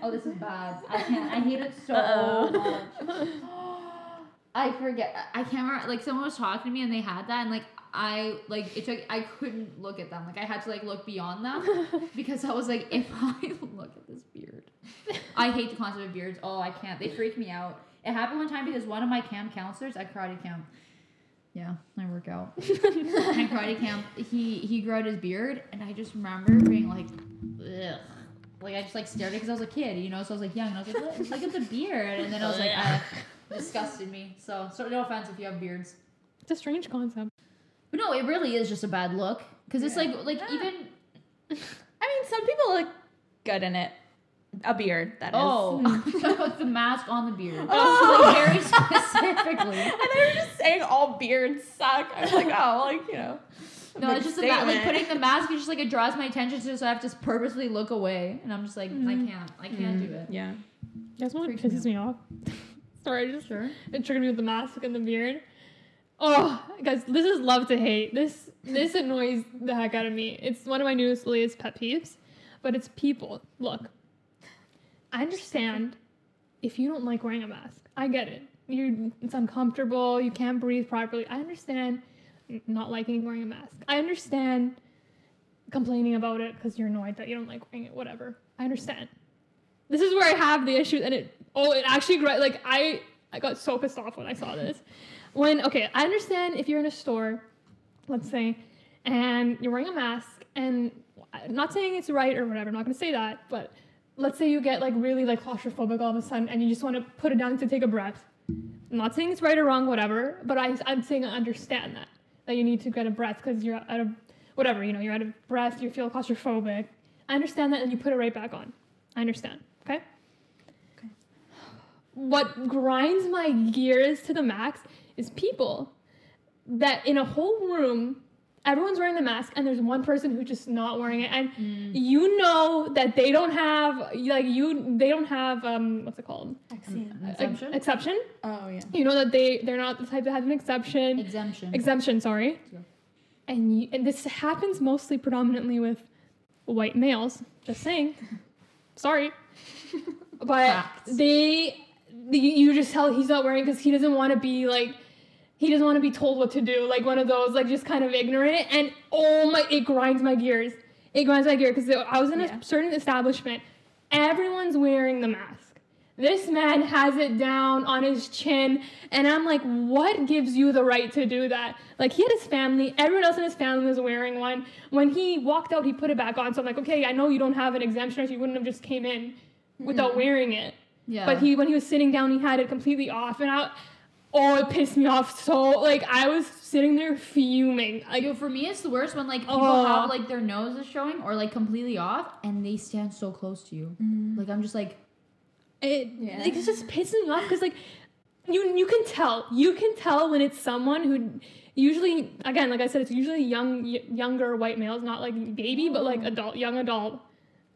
oh, this is bad. I can't. I hate it so Uh-oh. much. (gasps) I forget. I can't remember. Like someone was talking to me and they had that, and like I like it took. I couldn't look at them. Like I had to like look beyond them (laughs) because I was like, if (laughs) I look at this beard, I hate the concept of beards. Oh, I can't. They freak me out. It happened one time because one of my camp counselors at karate camp. Yeah, I work out. (laughs) at karate camp, he he grew out his beard, and I just remember being like, ugh. Like I just like stared at it because I was a kid, you know. So I was like young, and I was like, look, look at the beard, and then I was like, uh, disgusted me. So, so no offense if you have beards, It's a strange concept. But no, it really is just a bad look because it's like like Yeah. even (laughs) I mean, some people look good in it. A beard, that is. oh (laughs) (laughs) the mask on the beard, Oh. like very specifically. And they were just saying all beards suck. I was like, oh, like, you know. No, it's just the ma- like putting the mask. It's just like it draws my attention to, so I have to purposely look away, and I'm just like, I Mhm. can't, I can't do it. Yeah. That's what Freaks pisses me off. Sorry, I just Sure. it triggered me with the mask and the beard. Oh, guys, this is love to hate. This this annoys the heck out of me. It's one of my newest latest pet peeves, but it's people. Look, I understand if you don't like wearing a mask. I get it. You it's uncomfortable. You can't breathe properly. I understand not liking wearing a mask. I understand complaining about it because you're annoyed that you don't like wearing it. Whatever. I understand. This is where I have the issue, and it oh, it actually like I I got so pissed off when I saw this. When okay, I understand if you're in a store, let's say, and you're wearing a mask, and I'm not saying it's right or whatever. I'm not gonna say that, but let's say you get like really like claustrophobic all of a sudden, and you just want to put it down to take a breath. I'm not saying it's right or wrong, whatever, but I, I'm saying I understand that that you need to get a breath because you're out of whatever you know you're out of breath, you feel claustrophobic. I understand that, and you put it right back on. I understand. Okay. Okay. What grinds my gears to the max is people that in a whole room, everyone's wearing the mask, and there's one person who's just not wearing it, and mm. you know that they don't have like you they don't have um what's it called Vaccine. Ex- Exemption? exception. Oh, yeah. You know that they they're not the type that have an exception Exemption. exemption sorry Yeah. and you, and this happens mostly predominantly with white males just saying (laughs) sorry (laughs) but Facts. they the, you just tell he's not wearing because he doesn't want to be like he doesn't want to be told what to do like one of those like just kind of ignorant and oh my it grinds my gears. It grinds my gear because i was in Yeah. a certain establishment. Everyone's wearing the mask. This man has it down on his chin and i'm like what gives you the right to do that? Like he had his family everyone else in his family was wearing one. When he walked out he put it back on so i'm like okay i know you don't have an exemption or you wouldn't have just came in without mm-hmm. wearing it. Yeah. but he when he was sitting down he had it completely off and i oh it pissed me off so like i was sitting there fuming like Yo, for me, it's the worst when like people Oh. have like their nose is showing or like completely off, and they stand so close to you. Like I'm just like, it Yeah. like it's just pissing me off because like you you can tell you can tell when it's someone who usually again like I said it's usually young y- younger white males not like baby but like adult young adult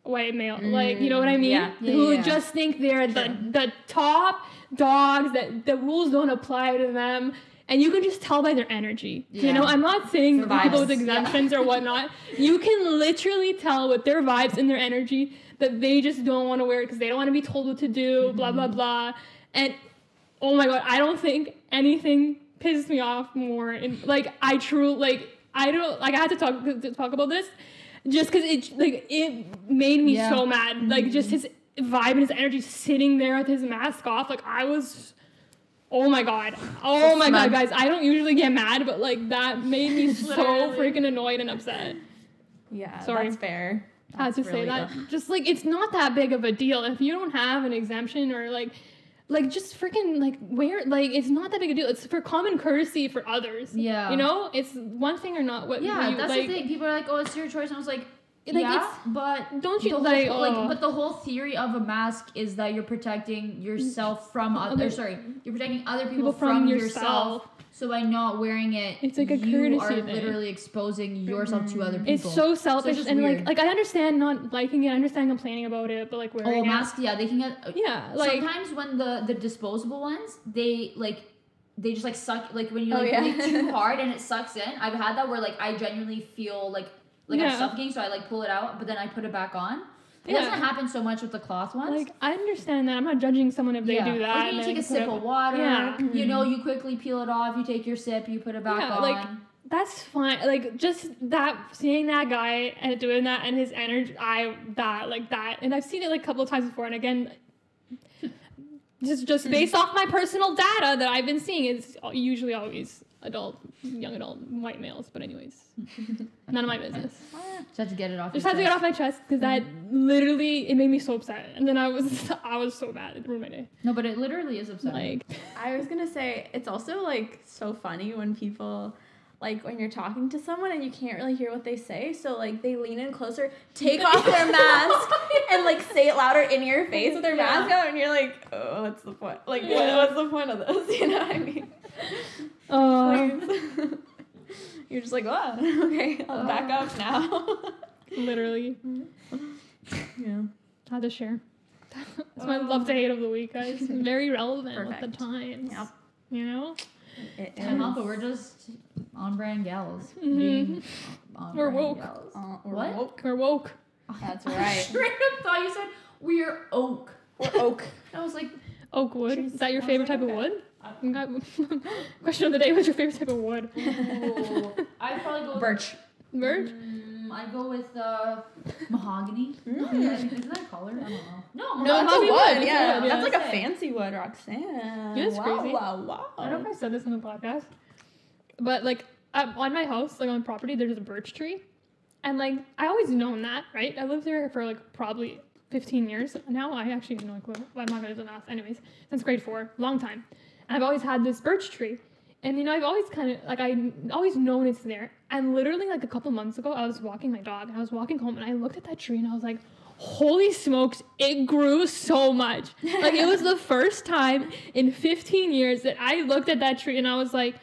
white male. like, you know what I Mm, mean? yeah. Yeah, Who yeah, yeah. just think they're the the top dogs that the rules don't apply to them. And you can just tell by their energy. You know, I'm not saying with exemptions or (laughs) whatnot. You can literally tell with their vibes and their energy that they just don't want to wear it because they don't want to be told what to do, blah, blah, Mm-hmm. blah. And oh my god, I don't think anything pisses me off more. And like, I truly, like, I don't, like, I had to talk, to talk about this just because it, like, it made me Yeah. Mm-hmm. so mad. Like, just his vibe and his energy sitting there with his mask off. Like, I was. Oh my god. Oh my god, guys. I don't usually get mad, but like that made me (laughs) so freaking annoyed and upset. Yeah, Sorry. that's fair. I had to That's say really that. Just like it's not that big of a deal. If you don't have an exemption or like like just freaking like wear like it's not that big a deal. It's for common courtesy for others. Yeah. You know? It's one thing or not what Yeah, you, that's like, the thing. People are like, "Oh, it's your choice," and I was like, Like, "Yeah, it's- but don't you the whole, like, like, oh. but the whole theory of a mask is that you're protecting yourself mm, from other. Sorry, you're protecting other people, people from, from yourself. yourself. So by not wearing it, It's like a you courtesy are thing. literally exposing yourself to other mm. people. It's so selfish just and weird. like like I understand not liking it, I understand complaining about it, but like wearing oh, it. masks. Yeah, they can get. Uh, yeah, like sometimes when the the disposable ones, they like they just like suck like when you Oh, like yeah. breathe too (laughs) hard and it sucks in. I've had that where like I genuinely feel like like Yeah. I'm suffocating, so I like pull it out, but then I put it back on. It Yeah. doesn't happen so much with the cloth ones. like I understand that. I'm not judging someone if they yeah. do that. Or you take a sip of water. Yeah. You know, mm-hmm. you quickly peel it off. You take your sip. You put it back Yeah, on. like, That's fine. Like just that seeing that guy and doing that and his energy, I that like that, and I've seen it like a couple of times before. And again, (laughs) just just based mm-hmm. off my personal data that I've been seeing, it's usually always adult, young adult, white males. But anyways, none of my business. (laughs) just have to get it off. Just had to get chest. off my chest because that mm-hmm. literally it made me so upset, and then I was (laughs) I was so mad. It ruined my day. No, but it literally is upsetting. Like I was gonna say it's also like so funny when people like when you're talking to someone and you can't really hear what they say, so like they lean in closer, take off their (laughs) mask, and like say it louder in your face with their Yeah. mask out, and you're like, oh, what's the point? Like, what- what's the point of this? You know what I mean? Uh, Please. (laughs) you're just like, oh, (laughs) okay, I'll back up now. (laughs) literally yeah. had to share. That's my love to hate of the week, guys. Very relevant with the times. Yep. You know, It Can't help. We're just on brand gals. Mhm. On We're brand woke. gals. Uh, we're What? woke. we're woke. That's I right. straight up thought you said we're oak. We're oak. I was like, Oak wood. Trees. Is that your favorite like, type of wood? Okay. (laughs) Question of the day: What's your favorite type of wood? ooh. I'd probably go with Birch. Birch. Mm, I go with uh, mahogany. Mm. Is that a color? I don't know. No, No, mahogany. that's a wood. wood, it's Yeah, that's yeah. like a fancy wood, Roxanne. Yeah, it's wow, crazy. Wow, wow. I don't know if I said this in the podcast, but like um, on my house, like on property, there's a birch tree, and like I always known that, right? I lived there for like probably 15 years now. I actually know like well, I'm not gonna do math, anyways. Since grade four, long time, and I've always had this birch tree, and you know I've always kind of like I always known it's there, and literally like a couple months ago, I was walking my dog, and I was walking home, and I looked at that tree, and I was like. Holy smokes, it grew so much. Like it was the (laughs) first time in 15 years that I looked at that tree and I was like,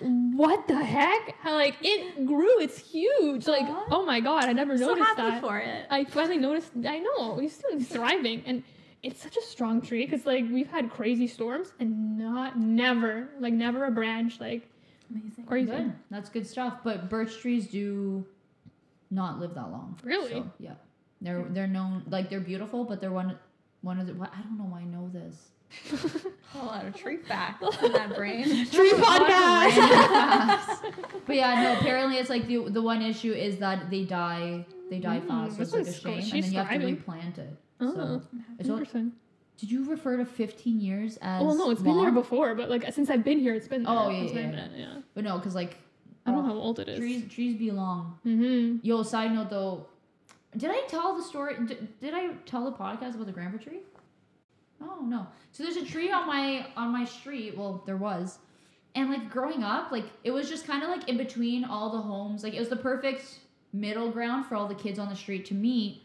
what the heck? Like it grew, it's huge. Like, oh my god, I never noticed happy that. for it. I finally noticed I know, he's still thriving and it's such a strong tree because like we've had crazy storms and not never like never a branch like Amazing. crazy. Good. That's good stuff. But birch trees do not live that long. Really? So, yeah. They're they're known like they're beautiful, but they're one one of the. What, I don't know why I know this. A lot of tree facts in that (laughs) brain. Tree podcast. but yeah, no. Apparently, it's like the the one issue is that they die. They die Mm, fast. It's like a shame, and then you have to replant it. Oh, So, interesting. did you refer to 15 years as? Well, no, it's been there before, but like since I've been here, it's been there. Oh, yeah, It's yeah, yeah. yeah. But no, because like I don't oh, know how old it is. trees trees be long. Mm-hmm. Yo, side note though, did I tell the story? Did, did I tell the podcast about the grandpa tree? Oh no. So there's a tree on my on my street. Well, there was, and like growing up, like it was just kind of like in between all the homes. Like it was the perfect middle ground for all the kids on the street to meet.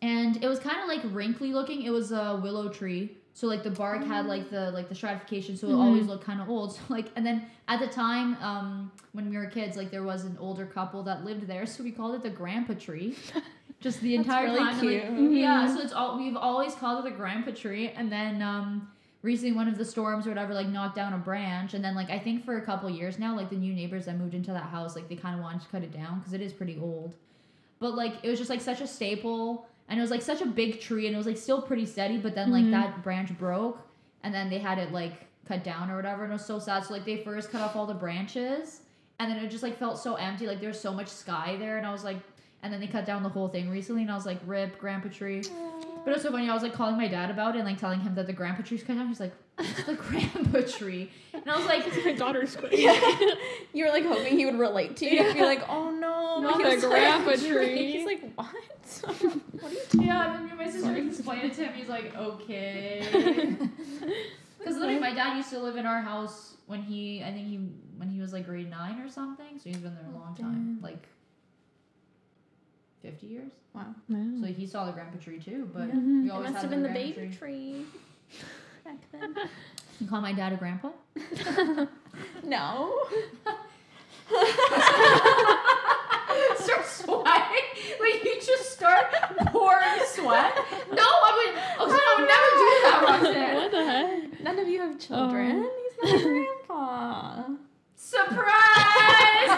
And it was kind of like wrinkly looking. It was a willow tree. So like the bark had like the like the stratification, so it Mhm. always looked kind of old. (laughs) So like, and then at the time, um, when we were kids, like there was an older couple that lived there, so we called it the grandpa tree. (laughs) just the entire really time. like, yeah, Mhm. so it's all we've always called it the grandpa tree, and then um recently one of the storms or whatever like knocked down a branch, and then like I think for a couple years now, like the new neighbors that moved into that house, like they kind of wanted to cut it down because it is pretty old, but like it was just like such a staple, and it was like such a big tree, and it was like still pretty steady, but then like Mhm. that branch broke, and then they had it like cut down or whatever, and it was so sad. So like they first cut off all the branches, and then it just like felt so empty, like there was so much sky there, and I was like. And then they cut down the whole thing recently, and I was like, "Rip, grandpa tree." But it was so funny. I was like calling my dad about it and like telling him that the grandpa tree's cut down. He's like, (laughs) the grandpa tree," and I was like, it's My daughter's (laughs) quick. (laughs) You were like hoping he would relate to you. You'd be like, oh no, Not the was like, grandpa tree. He's like, what? what are you "Yeah." And then my sister explained it to him. He's like, "Okay." Because literally, my dad used to live in our house when he, I think he, when he was like grade nine or something. So he's been there a long oh, time, like fifty years. Wow. So he saw the grandpa tree too. But Yeah. We It must had have been the grandpa baby tree. tree. (laughs) Back then. You call my dad a grandpa? (laughs) No. (laughs) start sweating? Like you just start pouring sweat? No, I would. Okay, I would never do that, Roxanne. what the heck? None of you have children. Oh. He's my grandpa. Surprise!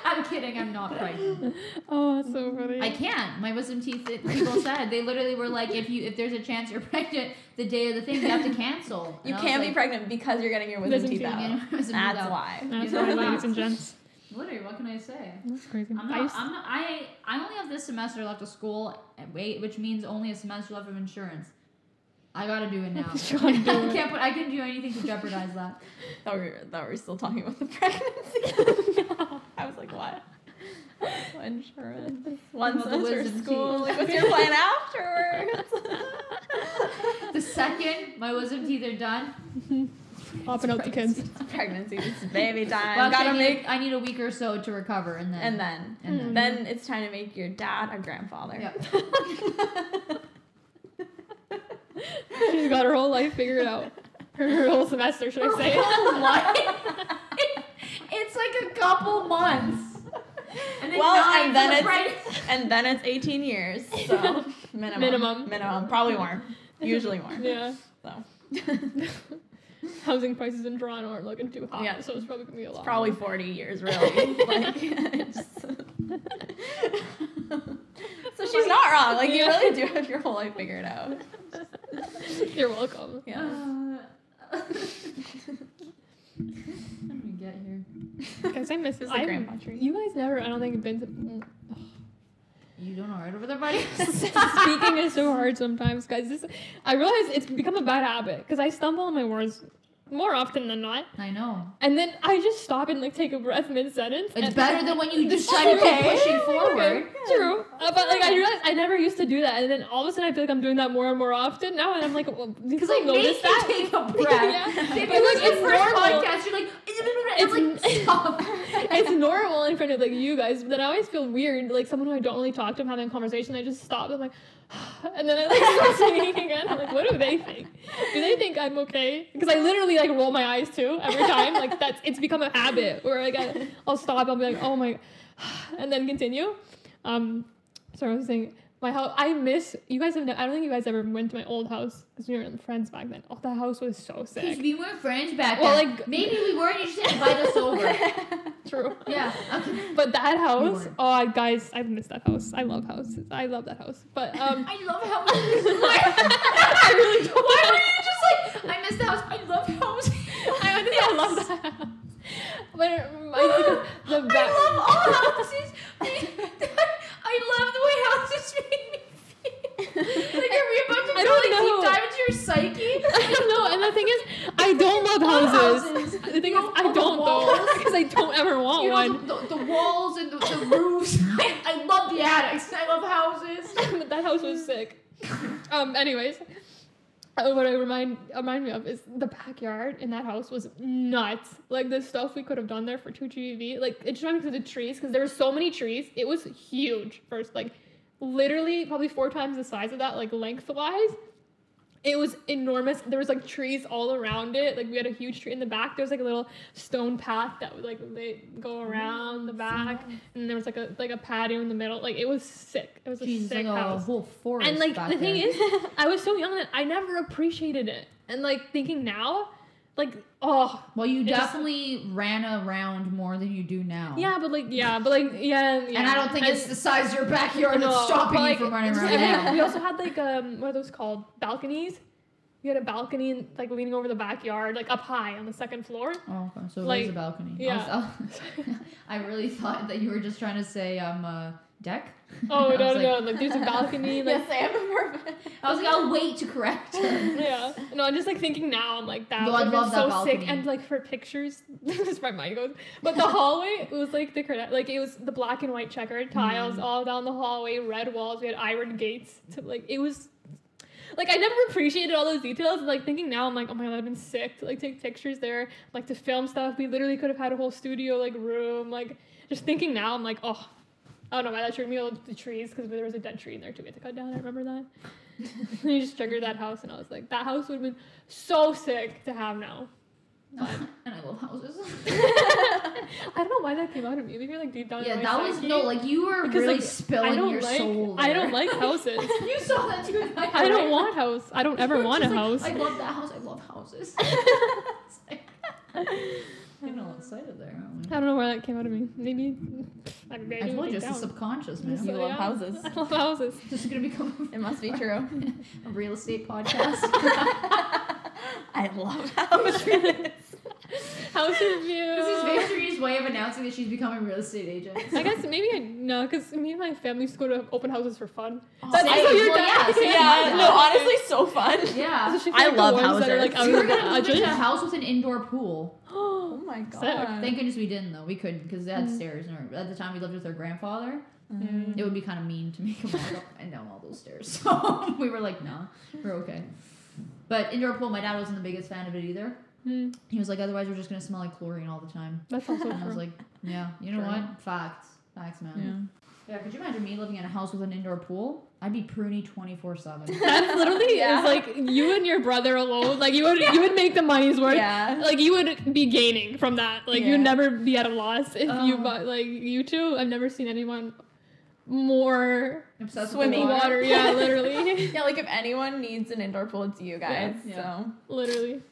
(laughs) I'm kidding. I'm not pregnant. (laughs) Oh, that's so funny. I can't. My wisdom teeth people said they literally were like, if you if there's a chance you're (laughs) pregnant, the day of the thing you have to cancel. You And I can't be like, pregnant because you're getting your wisdom Wisdom teeth teeth, out. I'm wisdom teeth That's out. why. That's These are funny, ladies and gents. Literally, what can I say? That's crazy. I'm I not. used- I'm not. I I only have this semester left of school. Eh, wait, which means only a semester left of insurance. I gotta do it now. You gotta I can't put. I can do anything to jeopardize that. Thought we were, thought we were still talking about the pregnancy. I was like, what? (laughs) Insurance. One About the semester wisdom school. teeth. Like, what's your plan afterwards? (laughs) The second my wisdom teeth are done, Popping out the kids. pregnancy. It's baby time. well, Gotta I, need, make. I need a week or so to recover, and then And then, and then. Mm-hmm. then it's time to make your dad a grandfather. Yep. (laughs) She's got her whole life figured out. Her, her whole semester, should I say? whole life? It's like a couple months. (laughs) And then Well, and then (laughs) it's pregnant- and then it's 18 years. (laughs) So minimum. Minimum. Minimum. Probably more. Usually more. yeah. So Housing prices in Toronto aren't looking too hot, Yeah. so it's probably gonna be a lot. probably 40 years really. like So she's not wrong. Like you really do have your whole life figured out. You're welcome. Yeah. Uh, How did we get here? Guys, I miss This is the grandpa tree. You guys never, I don't think, have been to. You doing alright over there, buddy? (laughs) Speaking is so hard sometimes, guys. This, I realize it's become a bad habit because I stumble on my words more often than not, I know. and then I just stop and like take a breath mid sentence. It's better than when you just try to keep pushing (laughs) forward. Okay, True, uh, but like I realized I never used to do that, and then all of a sudden I feel like I'm doing that more and more often now, and I'm like, well, Because I noticed that. take a (laughs) breath. Yeah. (laughs) But, like it's first normal. podcast, you're like, It's- it's like stop. it's normal in front of like you guys, but then I always feel weird, like someone who I don't really talk to, I'm having a conversation, I just stop, I'm like, (laughs) and then I like start singing again. I'm like, what do they think? Do they think I'm okay? Because I literally like roll my eyes too every time. Like that's it's become a habit where like I, I'll stop, I'll be like, oh my, (sighs) and then continue. Um, so I was saying. My house, I miss you guys have. No, I don't think you guys ever went to my old house because we were friends back then. Oh, that house was so Because sick. we weren't friends back Well, then. like- maybe we were. You just didn't invite us over. (laughs) True. Yeah. Okay. But that house, weren't. oh guys, I miss that house. I love houses. I love that house. But um, (laughs) I love houses. (laughs) I really don't. Why were you just like, I miss the house. I love houses. I say I love that house. But it reminds me the back. I love all houses. I love the way houses make me feel. Like, are we about to I go don't like know. deep dive into your psyche? I don't know, and the thing is, I don't love love houses. houses. The thing You is, I don't though, because (laughs) I don't ever want You know, one. the, the, the walls and the, the roofs. (laughs) I, I love the attics. I love houses. (laughs) But that house was sick. Um. Anyways, uh, what I remind remind me of is the backyard in that house was nuts. Like the stuff we could have done there for two GV. Like it just reminded me of the trees because there were so many trees. It was huge. First, like literally probably four times the size of that, like lengthwise. It was enormous. There was like trees all around it. Like we had a huge tree in the back. There was like a little stone path that would like they go around the back, and there was like a like a patio in the middle. Like it was sick. It was a Jeez, sick like a house. whole forest. And like the thing is, I was so young that I never appreciated it. And like thinking now, like oh well, you it just- definitely ran around more than you do now. yeah, but like yeah, but like yeah, yeah. And I don't think it's the size of your backyard No, that's stopping but, you from running around and now. then We also had like um what are those called balconies. We had a balcony like leaning over the backyard, like up high on the second floor. Oh, okay. So Like, was a balcony. I yeah. was- (laughs) I, really thought that you were just trying to say um uh, deck. Oh no (laughs) was no, like- like there's a balcony, (laughs) like yes, I am perfect. I was like, I'll wait to correct (laughs) her. yeah. No, I'm just like thinking now. I'm like that would I love that so sick. And like for pictures, this is where my mind goes. But the hallway it was like the correct- like it was the black and white checkered tiles Mm. all down the hallway, red walls. We had iron gates. To like it was. Like I never appreciated all those details. and, Like thinking now, I'm like, oh my god, I've been sick to like take pictures there, like to film stuff. We literally could have had a whole studio like room. Like just thinking now, I'm like, oh, Oh, I don't know why that triggered me. all The trees because there was a dead tree in there too. We had to cut down. I remember that. (laughs) you just triggered that house, and I was like, that house would have been so sick to have now. (laughs) and I love houses. (laughs) I don't know why that came out of me. Maybe you're like deep down. in yeah, that was no like you were Because, really like, spilling I don't your like. soul. I don't like houses. you saw that too. I don't want house. I don't ever want a like, house. I love that house. I love houses. I'm all excited there. I don't know where that came out of me. Maybe. I, mean, I maybe told you it's the subconscious, man. (laughs) You love am. houses. (laughs) I love houses. (laughs) This is gonna become It must be true. a real estate podcast. I love houses. (laughs) House review. (laughs) this is Victory's way of announcing that she's becoming a real estate agent. I guess maybe I no, because me and my family used to go to open houses for fun. Oh, That's same. also your Well, dad. yeah, yeah, Yeah. no, honestly, so fun. (laughs) Yeah. Especially for, I like, love ones that are, houses. like out we were gonna move into a house with an indoor pool. (gasps) Oh my Sick. god. Thank goodness we didn't though. We couldn't because they had Mm. stairs. And at the time we lived with our grandfather. Mm. It would be kind of mean to make him walk up and down all those stairs. So we were like, nah, we're okay. But indoor pool, my dad wasn't the biggest fan of it either. Hmm, He was like, otherwise we're just gonna smell like chlorine all the time. that's also And I was like, yeah, you know True. what? Facts, facts, man. Yeah. yeah. could you imagine me living in a house with an indoor pool? I'd be pruny twenty four seven. (laughs) That's literally Yeah. is like you and your brother alone. Like you would (laughs) you would make the money's worth. Yeah. Like you would be gaining from that. Like Yeah. you'd never be at a loss if you Oh. bought like you two. I've never seen anyone more Obsessed Swimming. with the water. Yeah, literally, (laughs) Yeah, like if anyone needs an indoor pool, it's you guys. Yeah. literally. So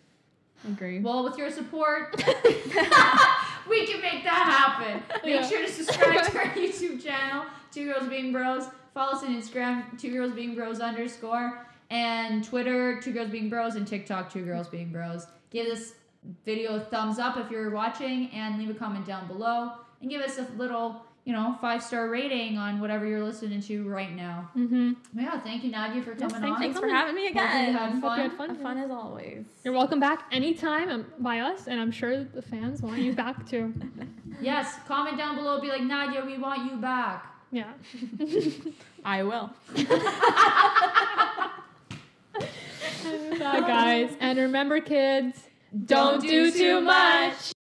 agree. Well, with your support, (laughs) (laughs) we can make that happen. Make Yeah. sure to subscribe to our (laughs) YouTube channel, Two Girls Being Bros. Follow us on Instagram, Two Girls Being Bros underscore, and Twitter, Two Girls Being Bros, and TikTok, Two Girls Being Bros. Give this video a thumbs up if you're watching, and leave a comment down below, and give us a little, you know, five star rating on whatever you're listening to right now. Mm-hmm. Yeah, thank you, Nadia, for Yes, coming on. Thanks for having me Hopefully you again. had Hope you had fun. fun. Fun as always. You're welcome back anytime um, by us, and I'm sure the fans want you back too. (laughs) Yes, comment down below. Be like, Nadia, we want you back. Yeah. (laughs) I will. (laughs) Bye, guys. And remember, kids, don't do too much.